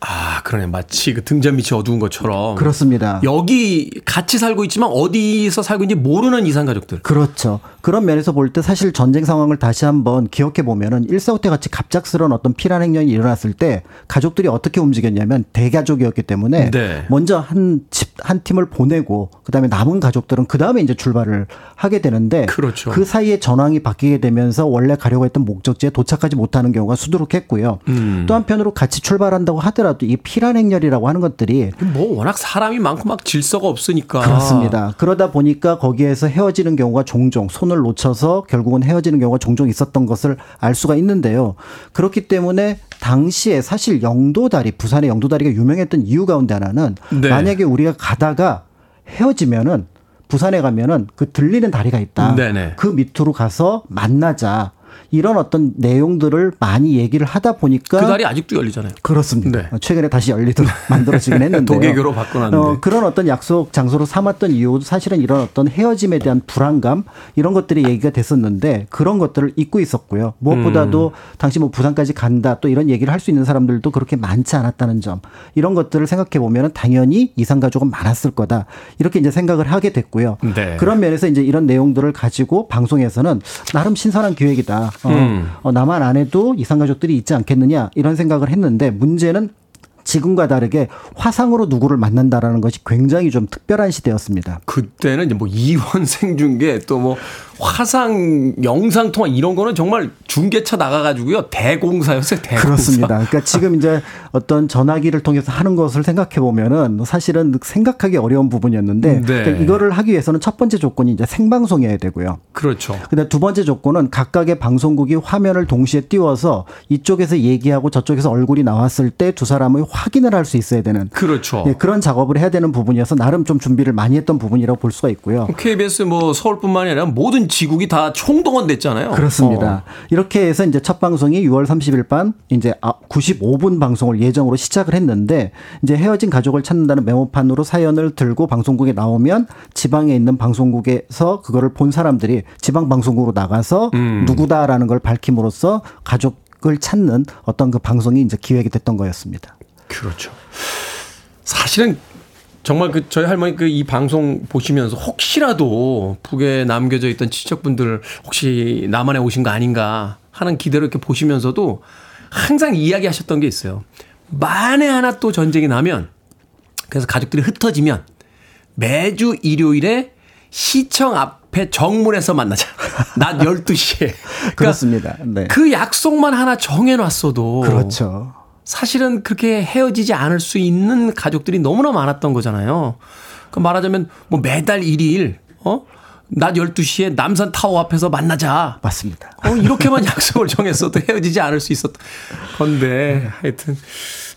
아, 그러네. 마치 그 등잔 밑이 어두운 것처럼. 그렇습니다. 여기 같이 살고 있지만 어디서 살고 있는지 모르는 이산 가족들. 그렇죠. 그런 면에서 볼 때 사실 전쟁 상황을 다시 한번 기억해 보면은 145때 같이 갑작스러운 어떤 피란 행령이 일어났을 때 가족들이 어떻게 움직였냐면 대가족이었기 때문에 네. 먼저 한 집 한 팀을 보내고 그다음에 남은 가족들은 그다음에 이제 출발을 하게 되는데 그렇죠. 그 사이에 전황이 바뀌게 되면서 원래 가려고 했던 목적지에 도착하지 못하는 경우가 수두룩했고요. 음. 또 한편으로 같이 출발한다고 하더라도 이 피란 행렬이라고 하는 것들이 뭐 워낙 사람이 많고 막 질서가 없으니까 그렇습니다. 그러다 보니까 거기에서 헤어지는 경우가 종종 손 손을 놓쳐서 결국은 헤어지는 경우가 종종 있었던 것을 알 수가 있는데요. 그렇기 때문에 당시에 사실 영도다리 부산의 영도다리가 유명했던 이유 가운데 하나는 네. 만약에 우리가 가다가 헤어지면은 부산에 가면은 그 들리는 다리가 있다. 네네. 그 밑으로 가서 만나자. 이런 어떤 내용들을 많이 얘기를 하다 보니까 그 달이 아직도 열리잖아요. 그렇습니다. 네. 최근에 다시 열리도록 <laughs> 만들어지긴 했는데 도계교로 바꿔놨는데 어, 그런 어떤 약속 장소로 삼았던 이유도 사실은 이런 어떤 헤어짐에 대한 불안감 이런 것들이 얘기가 됐었는데 그런 것들을 잊고 있었고요. 무엇보다도 음. 당시 뭐 부산까지 간다 또 이런 얘기를 할 수 있는 사람들도 그렇게 많지 않았다는 점 이런 것들을 생각해 보면 당연히 이상 가족은 많았을 거다 이렇게 이제 생각을 하게 됐고요. 네. 그런 면에서 이제 이런 내용들을 가지고 방송에서는 나름 신선한 기획이다. 어, 음. 어, 나만 안 해도 이상가족들이 있지 않겠느냐 이런 생각을 했는데 문제는 지금과 다르게 화상으로 누구를 만난다라는 것이 굉장히 좀 특별한 시대였습니다. 그때는 이제 뭐 이원 생중계 또 뭐 화상 영상 통화 이런 거는 정말 중계차 나가가지고요 대공사였어요. 대공사. 그렇습니다. 그러니까 지금 이제 어떤 전화기를 통해서 하는 것을 생각해 보면은 사실은 생각하기 어려운 부분이었는데 네. 그러니까 이거를 하기 위해서는 첫 번째 조건이 이제 생방송이어야 되고요. 그렇죠. 근데 두 번째 조건은 각각의 방송국이 화면을 동시에 띄워서 이쪽에서 얘기하고 저쪽에서 얼굴이 나왔을 때 두 사람의 확인을 할 수 있어야 되는 그렇죠. 네, 그런 작업을 해야 되는 부분이어서 나름 좀 준비를 많이 했던 부분이라고 볼 수가 있고요. KBS 뭐 서울뿐만이 아니라 모든 지국이 다 총동원됐잖아요. 그렇습니다. 어. 이렇게 해서 이제 첫 방송이 6월 30일 밤 이제 95분 아, 방송을 예정으로 시작을 했는데 이제 헤어진 가족을 찾는다는 메모판으로 사연을 들고 방송국에 나오면 지방에 있는 방송국에서 그거를 본 사람들이 지방 방송국으로 나가서 음. 누구다라는 걸 밝힘으로써 가족 을 찾는 어떤 그 방송이 이제 기획이 됐던 거였습니다. 그렇죠. 사실은 정말 그 저희 할머니 그 이 방송 보시면서 혹시라도 북에 남겨져 있던 친척분들 혹시 남한에 오신 거 아닌가 하는 기대로 이렇게 보시면서도 항상 이야기하셨던 게 있어요. 만에 하나 또 전쟁이 나면 그래서 가족들이 흩어지면 매주 일요일에 시청 앞에 정문에서 만나자. <laughs> 낮 12시에. 그러니까 그렇습니다 네. 그 약속만 하나 정해놨어도. 그렇죠. 사실은 그렇게 헤어지지 않을 수 있는 가족들이 너무나 많았던 거잖아요. 그 말하자면 뭐 매달 1일, 어? 낮 12시에 남산 타워 앞에서 만나자. 맞습니다. 어, 이렇게만 <laughs> 약속을 정했어도 헤어지지 않을 수 있었던 건데, 하여튼.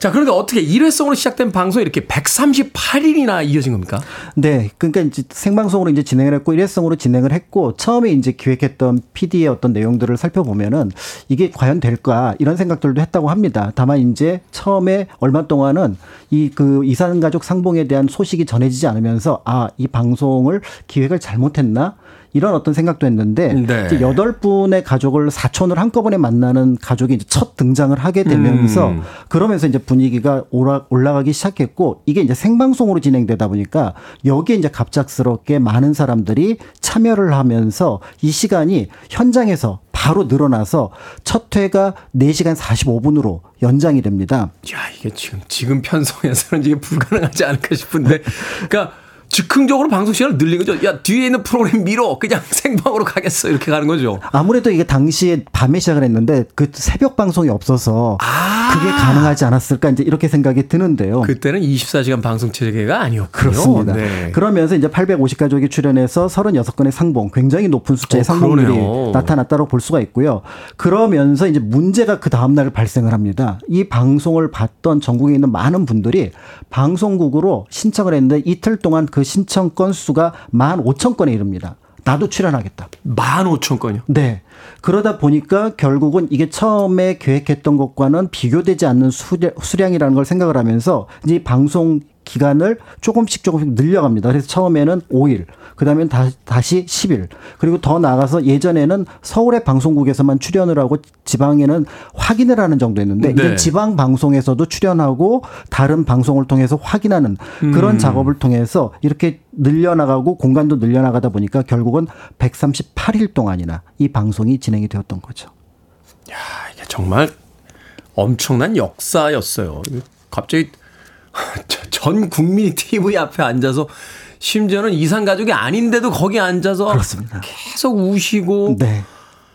자, 그런데 어떻게 일회성으로 시작된 방송이 이렇게 138일이나 이어진 겁니까? 네. 그러니까 이제 생방송으로 이제 진행을 했고 일회성으로 진행을 했고 처음에 이제 기획했던 PD의 어떤 내용들을 살펴보면은 이게 과연 될까 이런 생각들도 했다고 합니다. 다만 이제 처음에 얼마 동안은 이 그 이산 가족 상봉에 대한 소식이 전해지지 않으면서 아, 이 방송을 기획을 잘못했나? 이런 어떤 생각도 했는데 네. 이제 여덟 분의 가족을 사촌을 한꺼번에 만나는 가족이 이제 첫 등장을 하게 되면서 음. 그러면서 이제 분위기가 올라가기 시작했고 이게 이제 생방송으로 진행되다 보니까 여기에 이제 갑작스럽게 많은 사람들이 참여를 하면서 이 시간이 현장에서 바로 늘어나서 첫 회가 4시간 45분으로 연장이 됩니다. 야, 이게 지금 지금 편성에서는 이게 불가능하지 않을까 싶은데 그러니까 즉흥적으로 방송 시간을 늘린 거죠. 야, 뒤에 있는 프로그램 미뤄. 그냥 <laughs> 생방으로 가겠어. 이렇게 가는 거죠. 아무래도 이게 당시에 밤에 시작을 했는데 그 새벽 방송이 없어서 아~ 그게 가능하지 않았을까 이제 이렇게 생각이 드는데요. 그때는 24시간 방송 체계가 아니었군요. 그렇습니다. 네. 그러면서 이제 850가족이 출연해서 36건의 상봉, 굉장히 높은 숫자의 어, 상봉률이 그러네요. 나타났다고 볼 수가 있고요. 그러면서 이제 문제가 그 다음 날 발생을 합니다. 이 방송을 봤던 전국에 있는 많은 분들이 방송국으로 신청을 했는데 이틀 동안 그 신청 건수가 15,000건에 이릅니다. 나도 출연하겠다. 15,000건이요? 네. 그러다 보니까 결국은 이게 처음에 계획했던 것과는 비교되지 않는 수량, 이라는걸 생각을 하면서 이제 방송 기간을 조금씩 조금씩 늘려갑니다. 그래서 처음에는 5일, 그 다음엔 다시 10일, 그리고 더 나아가서 예전에는 서울의 방송국에서만 출연을 하고 지방에는 확인을 하는 정도였는데 네. 이제 지방 방송에서도 출연하고 다른 방송을 통해서 확인하는 그런 음. 작업을 통해서 이렇게 늘려나가고 공간도 늘려나가다 보니까 결국은 138일 동안이나 이 방송이 진행이 되었던 거죠. 야, 이게 정말 엄청난 역사였어요. 갑자기 <laughs> 전 국민이 TV 앞에 앉아서 심지어는 이산 가족이 아닌데도 거기 앉아서 그렇습니다. 계속 우시고 네.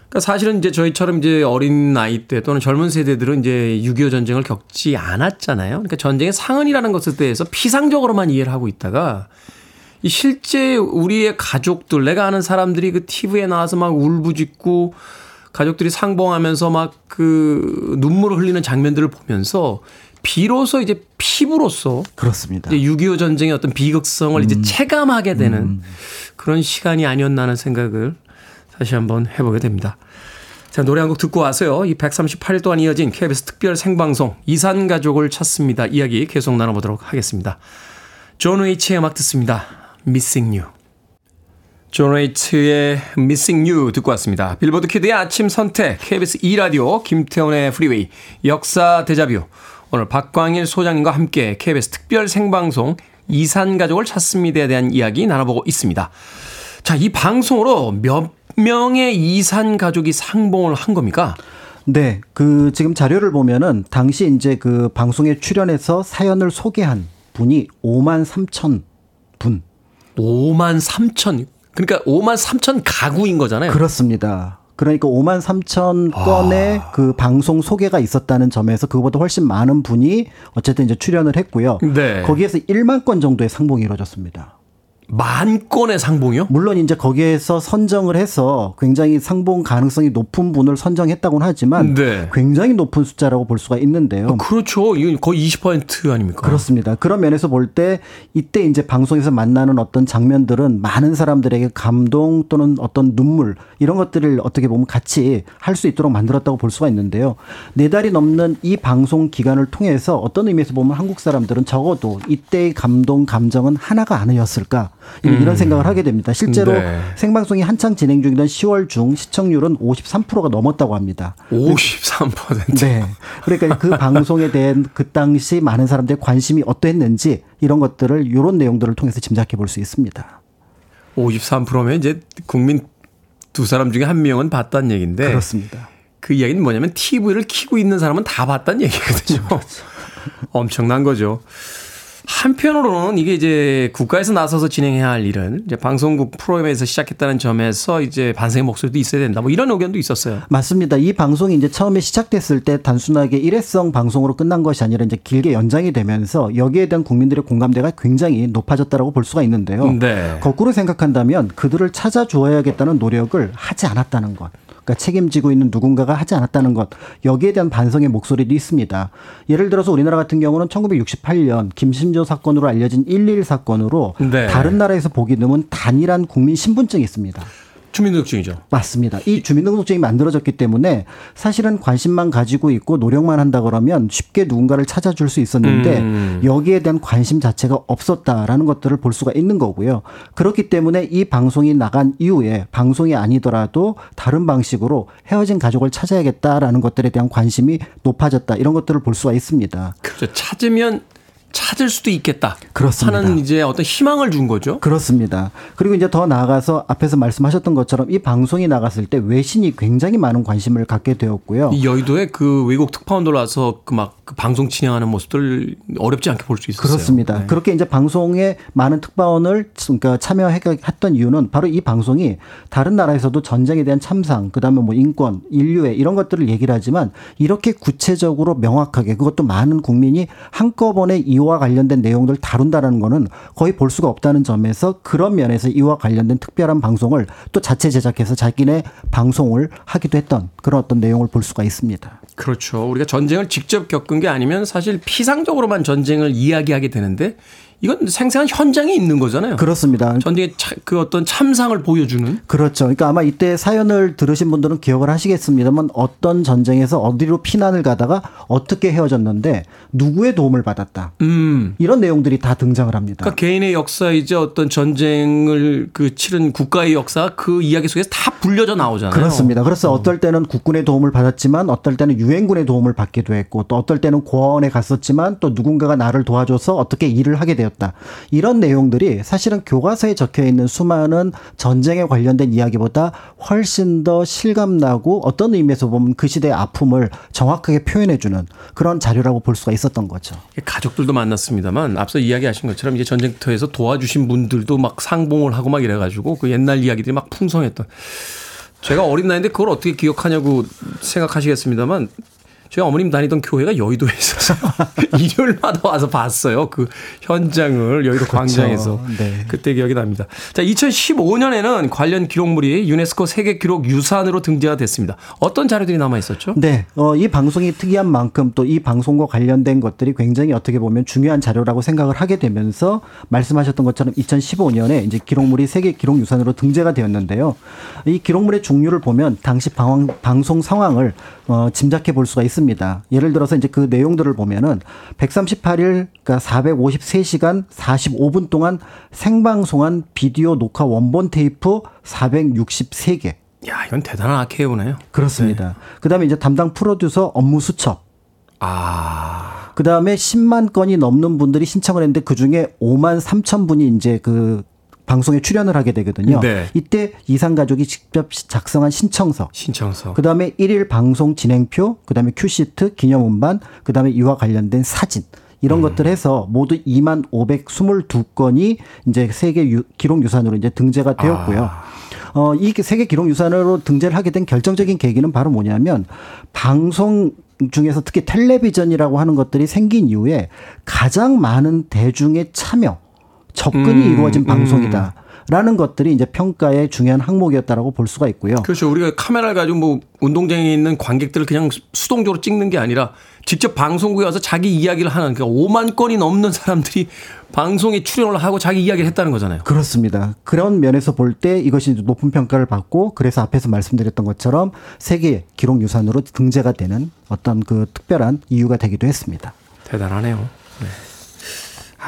그러니까 사실은 이제 저희처럼 이제 어린 나이 때 또는 젊은 세대들은 이제 6.25 전쟁을 겪지 않았잖아요. 그러니까 전쟁의 상흔이라는 것에 대해서 피상적으로만 이해를 하고 있다가 이 실제 우리의 가족들, 내가 아는 사람들이 그 TV에 나와서 막 울부짖고 가족들이 상봉하면서 막 그 눈물을 흘리는 장면들을 보면서 비로소 이제 피부로서 그렇습니다. 이제 6.25 전쟁의 어떤 비극성을 음. 이제 체감하게 되는 음. 그런 시간이 아니었나 하는 생각을 다시 한번 해보게 됩니다. 자, 노래 한 곡 듣고 와서요. 이 138일 동안 이어진 KBS 특별 생방송 이산 가족을 찾습니다. 이야기 계속 나눠보도록 하겠습니다. 존 웨이트의 음악 듣습니다. Missing You. 존 웨이트의 Missing You 듣고 왔습니다. 빌보드 키드의 아침 선택, KBS 2라디오, 김태훈의 프리웨이, 역사 대자뷰. 오늘 박광일 소장님과 함께 KBS 특별 생방송 이산 가족을 찾습니다에 대한 이야기 나눠보고 있습니다. 자, 이 방송으로 몇 명의 이산 가족이 상봉을 한 겁니까? 네, 그 지금 자료를 보면은 당시 이제 그 방송에 출연해서 사연을 소개한 분이 5만 3천 분. 5만 3천. 그러니까 5만 3천 가구인 거잖아요. 그렇습니다. 그러니까 5만 3천 건의 아. 그 방송 소개가 있었다는 점에서 그거보다 훨씬 많은 분이 어쨌든 이제 출연을 했고요. 네. 거기에서 1만 건 정도의 상봉이 이루어졌습니다. 만 건의 상봉이요? 물론 이제 거기에서 선정을 해서 굉장히 상봉 가능성이 높은 분을 선정했다고는 하지만 네. 굉장히 높은 숫자라고 볼 수가 있는데요. 아, 그렇죠. 이건 거의 20% 아닙니까? 그렇습니다. 그런 면에서 볼 때 이때 이제 방송에서 만나는 어떤 장면들은 많은 사람들에게 감동 또는 어떤 눈물 이런 것들을 어떻게 보면 같이 할 수 있도록 만들었다고 볼 수가 있는데요. 네 달이 넘는 이 방송 기간을 통해서 어떤 의미에서 보면 한국 사람들은 적어도 이때의 감동 감정은 하나가 아니었을까 음. 이런 생각을 하게 됩니다. 실제로 네. 생방송이 한창 진행 중이던 10월 중 시청률은 53%가 넘었다고 합니다. 53%? 네. 그러니까 그 <laughs> 방송에 대한 그 당시 많은 사람들의 관심이 어떠했는지 이런 것들을 이런 내용들을 통해서 짐작해 볼 수 있습니다. 53%면 이제 국민 두 사람 중에 한 명은 봤다는 얘기인데 그렇습니다. 그 이야기는 뭐냐면 TV를 키고 있는 사람은 다 봤다는 얘기거든요. <laughs> 그렇죠. 엄청난 거죠. 한편으로는 이게 이제 국가에서 나서서 진행해야 할 일은 이제 방송국 프로그램에서 시작했다는 점에서 이제 반성의 목소리도 있어야 된다. 뭐 이런 의견도 있었어요. 맞습니다. 이 방송이 이제 처음에 시작됐을 때 단순하게 일회성 방송으로 끝난 것이 아니라 이제 길게 연장이 되면서 여기에 대한 국민들의 공감대가 굉장히 높아졌다라고 볼 수가 있는데요. 네. 거꾸로 생각한다면 그들을 찾아주어야겠다는 노력을 하지 않았다는 것. 그러니까 책임지고 있는 누군가가 하지 않았다는 것 여기에 대한 반성의 목소리도 있습니다. 예를 들어서 우리나라 같은 경우는 1968년 김신조 사건으로 알려진 111 사건으로 네. 다른 나라에서 보기 드문 단일한 국민 신분증이 있습니다. 주민등록증이죠. 맞습니다. 이 주민등록증이 만들어졌기 때문에 사실은 관심만 가지고 있고 노력만 한다 그러면 쉽게 누군가를 찾아줄 수 있었는데 음. 여기에 대한 관심 자체가 없었다라는 것들을 볼 수가 있는 거고요. 그렇기 때문에 이 방송이 나간 이후에 방송이 아니더라도 다른 방식으로 헤어진 가족을 찾아야겠다라는 것들에 대한 관심이 높아졌다 이런 것들을 볼 수가 있습니다. 그렇죠. 찾으면 찾을 수도 있겠다. 그렇습니다. 하는 이제 어떤 희망을 준 거죠. 그렇습니다. 그리고 이제 더 나아가서 앞에서 말씀하셨던 것처럼 이 방송이 나갔을 때 외신이 굉장히 많은 관심을 갖게 되었고요. 이 여의도에 그 외국 특파원들 와서 그 막 그 방송 진행하는 모습들 어렵지 않게 볼 수 있었어요. 그렇습니다. 네. 그렇게 이제 방송에 많은 특파원을 그러니까 참여했던 이유는 바로 이 방송이 다른 나라에서도 전쟁에 대한 참상, 그다음에 뭐 인권, 인류애 이런 것들을 얘기를 하지만 이렇게 구체적으로 명확하게 그것도 많은 국민이 한꺼번에 이와 관련된 내용들을 다룬다라는 거는 거의 볼 수가 없다는 점에서 그런 면에서 이와 관련된 특별한 방송을 또 자체 제작해서 자기네 방송을 하기도 했던 그런 어떤 내용을 볼 수가 있습니다. 그렇죠. 우리가 전쟁을 직접 겪은 게 아니면 사실 피상적으로만 전쟁을 이야기하게 되는데 이건 생생한 현장에 있는 거잖아요. 그렇습니다. 전쟁의 그 어떤 참상을 보여주는. 그렇죠. 그러니까 아마 이때 사연을 들으신 분들은 기억을 하시겠습니다만 어떤 전쟁에서 어디로 피난을 가다가 어떻게 헤어졌는데 누구의 도움을 받았다. 음. 이런 내용들이 다 등장을 합니다. 그러니까 개인의 역사이제 어떤 전쟁을 그 치른 국가의 역사 그 이야기 속에서 다 불려져 나오잖아요. 그렇습니다. 그래서 어. 어떨 때는 국군의 도움을 받았지만 어떨 때는 유엔군의 도움을 받기도 했고 또 어떨 때는 고아원에 갔었지만 또 누군가가 나를 도와줘서 어떻게 일을 하게 되었 되었다. 이런 내용들이 사실은 교과서에 적혀 있는 수많은 전쟁에 관련된 이야기보다 훨씬 더 실감나고 어떤 의미에서 보면 그 시대의 아픔을 정확하게 표현해주는 그런 자료라고 볼 수가 있었던 거죠. 가족들도 만났습니다만 앞서 이야기하신 것처럼 이제 전쟁터에서 도와주신 분들도 막 상봉을 하고 막 이래가지고 그 옛날 이야기들이 막 풍성했던. 제가 어린 나이인데 그걸 어떻게 기억하냐고 생각하시겠습니다만 저희 어머님 다니던 교회가 여의도에 있어서 <laughs> 일요일마다 와서 봤어요. 그 현장을 여의도 그렇죠. 광장에서. 네. 그때 기억이 납니다. 자, 2015년에는 관련 기록물이 유네스코 세계 기록 유산으로 등재가 됐습니다. 어떤 자료들이 남아 있었죠? 네. 어, 이 방송이 특이한 만큼 또 이 방송과 관련된 것들이 굉장히 어떻게 보면 중요한 자료라고 생각을 하게 되면서 말씀하셨던 것처럼 2015년에 이제 기록물이 세계 기록 유산으로 등재가 되었는데요. 이 기록물의 종류를 보면 당시 방, 방송 상황을 어, 짐작해 볼 수가 있습니다. 예를 들어서 이제 그 내용들을 보면은 138일, 그러니까 453시간 45분 동안 생방송한 비디오 녹화 원본 테이프 463개. 야, 이건 대단한 아카이브네요. 그렇습니다. 네. 그 다음에 이제 담당 프로듀서 업무 수첩. 아. 그 다음에 10만 건이 넘는 분들이 신청을 했는데 그 중에 5만 3천 분이 이제 그 방송에 출연을 하게 되거든요. 네. 이때 이산 가족이 직접 작성한 신청서, 신청서. 그다음에 1일 방송 진행표, 그다음에 큐시트, 기념 음반, 그다음에 이와 관련된 사진 이런 음. 것들 해서 모두 2만 522건이 이제 세계 유, 기록 유산으로 이제 등재가 되었고요. 아. 어, 이 세계 기록 유산으로 등재를 하게 된 결정적인 계기는 바로 뭐냐면 방송 중에서 특히 텔레비전이라고 하는 것들이 생긴 이후에 가장 많은 대중의 참여 접근이 음, 이루어진 음. 방송이다. 라는 것들이 이제 평가의 중요한 항목이었다라고 볼 수가 있고요. 그렇죠. 우리가 카메라를 가지고 뭐 운동장에 있는 관객들을 그냥 수동적으로 찍는 게 아니라 직접 방송국에 와서 자기 이야기를 하는 그러니까 5만 건이 넘는 사람들이 방송에 출연을 하고 자기 이야기를 했다는 거잖아요. 그렇습니다. 그런 면에서 볼 때 이것이 높은 평가를 받고 그래서 앞에서 말씀드렸던 것처럼 세계 기록 유산으로 등재가 되는 어떤 그 특별한 이유가 되기도 했습니다. 대단하네요. 네.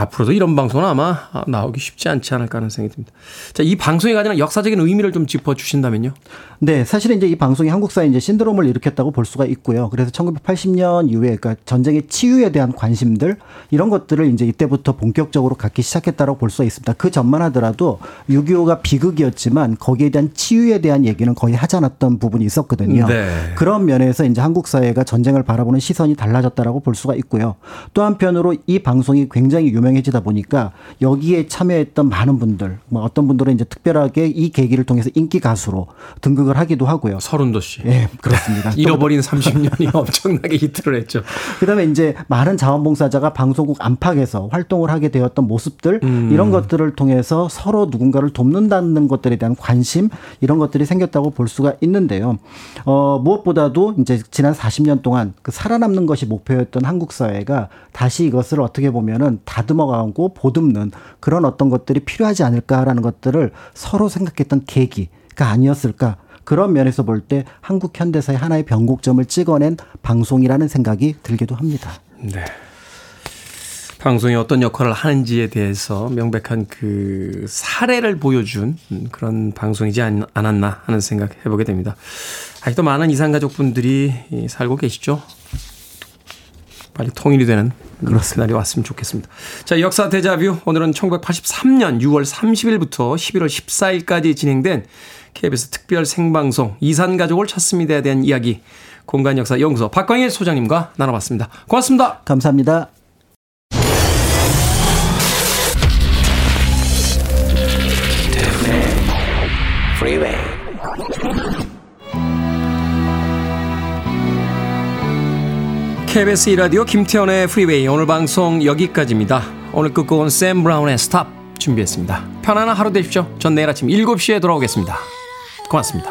앞으로도 이런 방송은 아마 나오기 쉽지 않지 않을까 하는 생각이 듭니다. 자, 이 방송이 가지는 역사적인 의미를 좀 짚어 주신다면요. 네, 사실은 이제 이 방송이 한국사에 이제 신드롬을 일으켰다고 볼 수가 있고요. 그래서 1980년 이후에 그러니까 전쟁의 치유에 대한 관심들 이런 것들을 이제 이때부터 본격적으로 갖기 시작했다고 볼 수가 있습니다. 그 전만 하더라도 6.25가 비극이었지만 거기에 대한 치유에 대한 얘기는 거의 하지 않았던 부분이 있었거든요. 네. 그런 면에서 이제 한국 사회가 전쟁을 바라보는 시선이 달라졌다라고 볼 수가 있고요. 또 한편으로 이 방송이 굉장히 유명 해지다 보니까 여기에 참여했던 많은 분들, 뭐 어떤 분들은 이제 특별하게 이 계기를 통해서 인기 가수로 등극을 하기도 하고요. 서른도 씨. 예, 그렇습니다. <laughs> 잃어버린 30년이 <laughs> 엄청나게 히트를 했죠. 그다음에 이제 많은 자원봉사자가 방송국 안팎에서 활동을 하게 되었던 모습들 음. 이런 것들을 통해서 서로 누군가를 돕는다는 것들에 대한 관심 이런 것들이 생겼다고 볼 수가 있는데요. 어, 무엇보다도 이제 지난 40년 동안 그 살아남는 것이 목표였던 한국 사회가 다시 이것을 어떻게 보면은 다 듬어 가고 보듬는 그런 어떤 것들이 필요하지 않을까라는 것들을 서로 생각했던 계기 아닐까 아니었을까 그런 면에서 볼 때 한국 현대사의 하나의 변곡점을 찍어낸 방송이라는 생각이 들기도 합니다. 네. 방송이 어떤 역할을 하는지에 대해서 명백한 그 사례를 보여준 그런 방송이지 않았나 하는 생각 해보게 됩니다. 아직도 많은 이산가족분들이 살고 계시죠? 빨리 통일이 되는 그날이 왔으면 좋겠습니다. 자, 역사 대자뷰. 오늘은 1983년 6월 30일부터 11월 14일까지 진행된 KBS 특별 생방송 이산가족을 찾습니다에 대한 이야기 공간 역사 연구소 박광일 소장님과 나눠봤습니다. 고맙습니다. 감사합니다. KBS 2라디오 김태훈의 프리웨이 오늘 방송 여기까지입니다. 오늘 끝곡은 샘 브라운의 Stop 준비했습니다. 편안한 하루 되십시오. 전 내일 아침 7시에 돌아오겠습니다. 고맙습니다.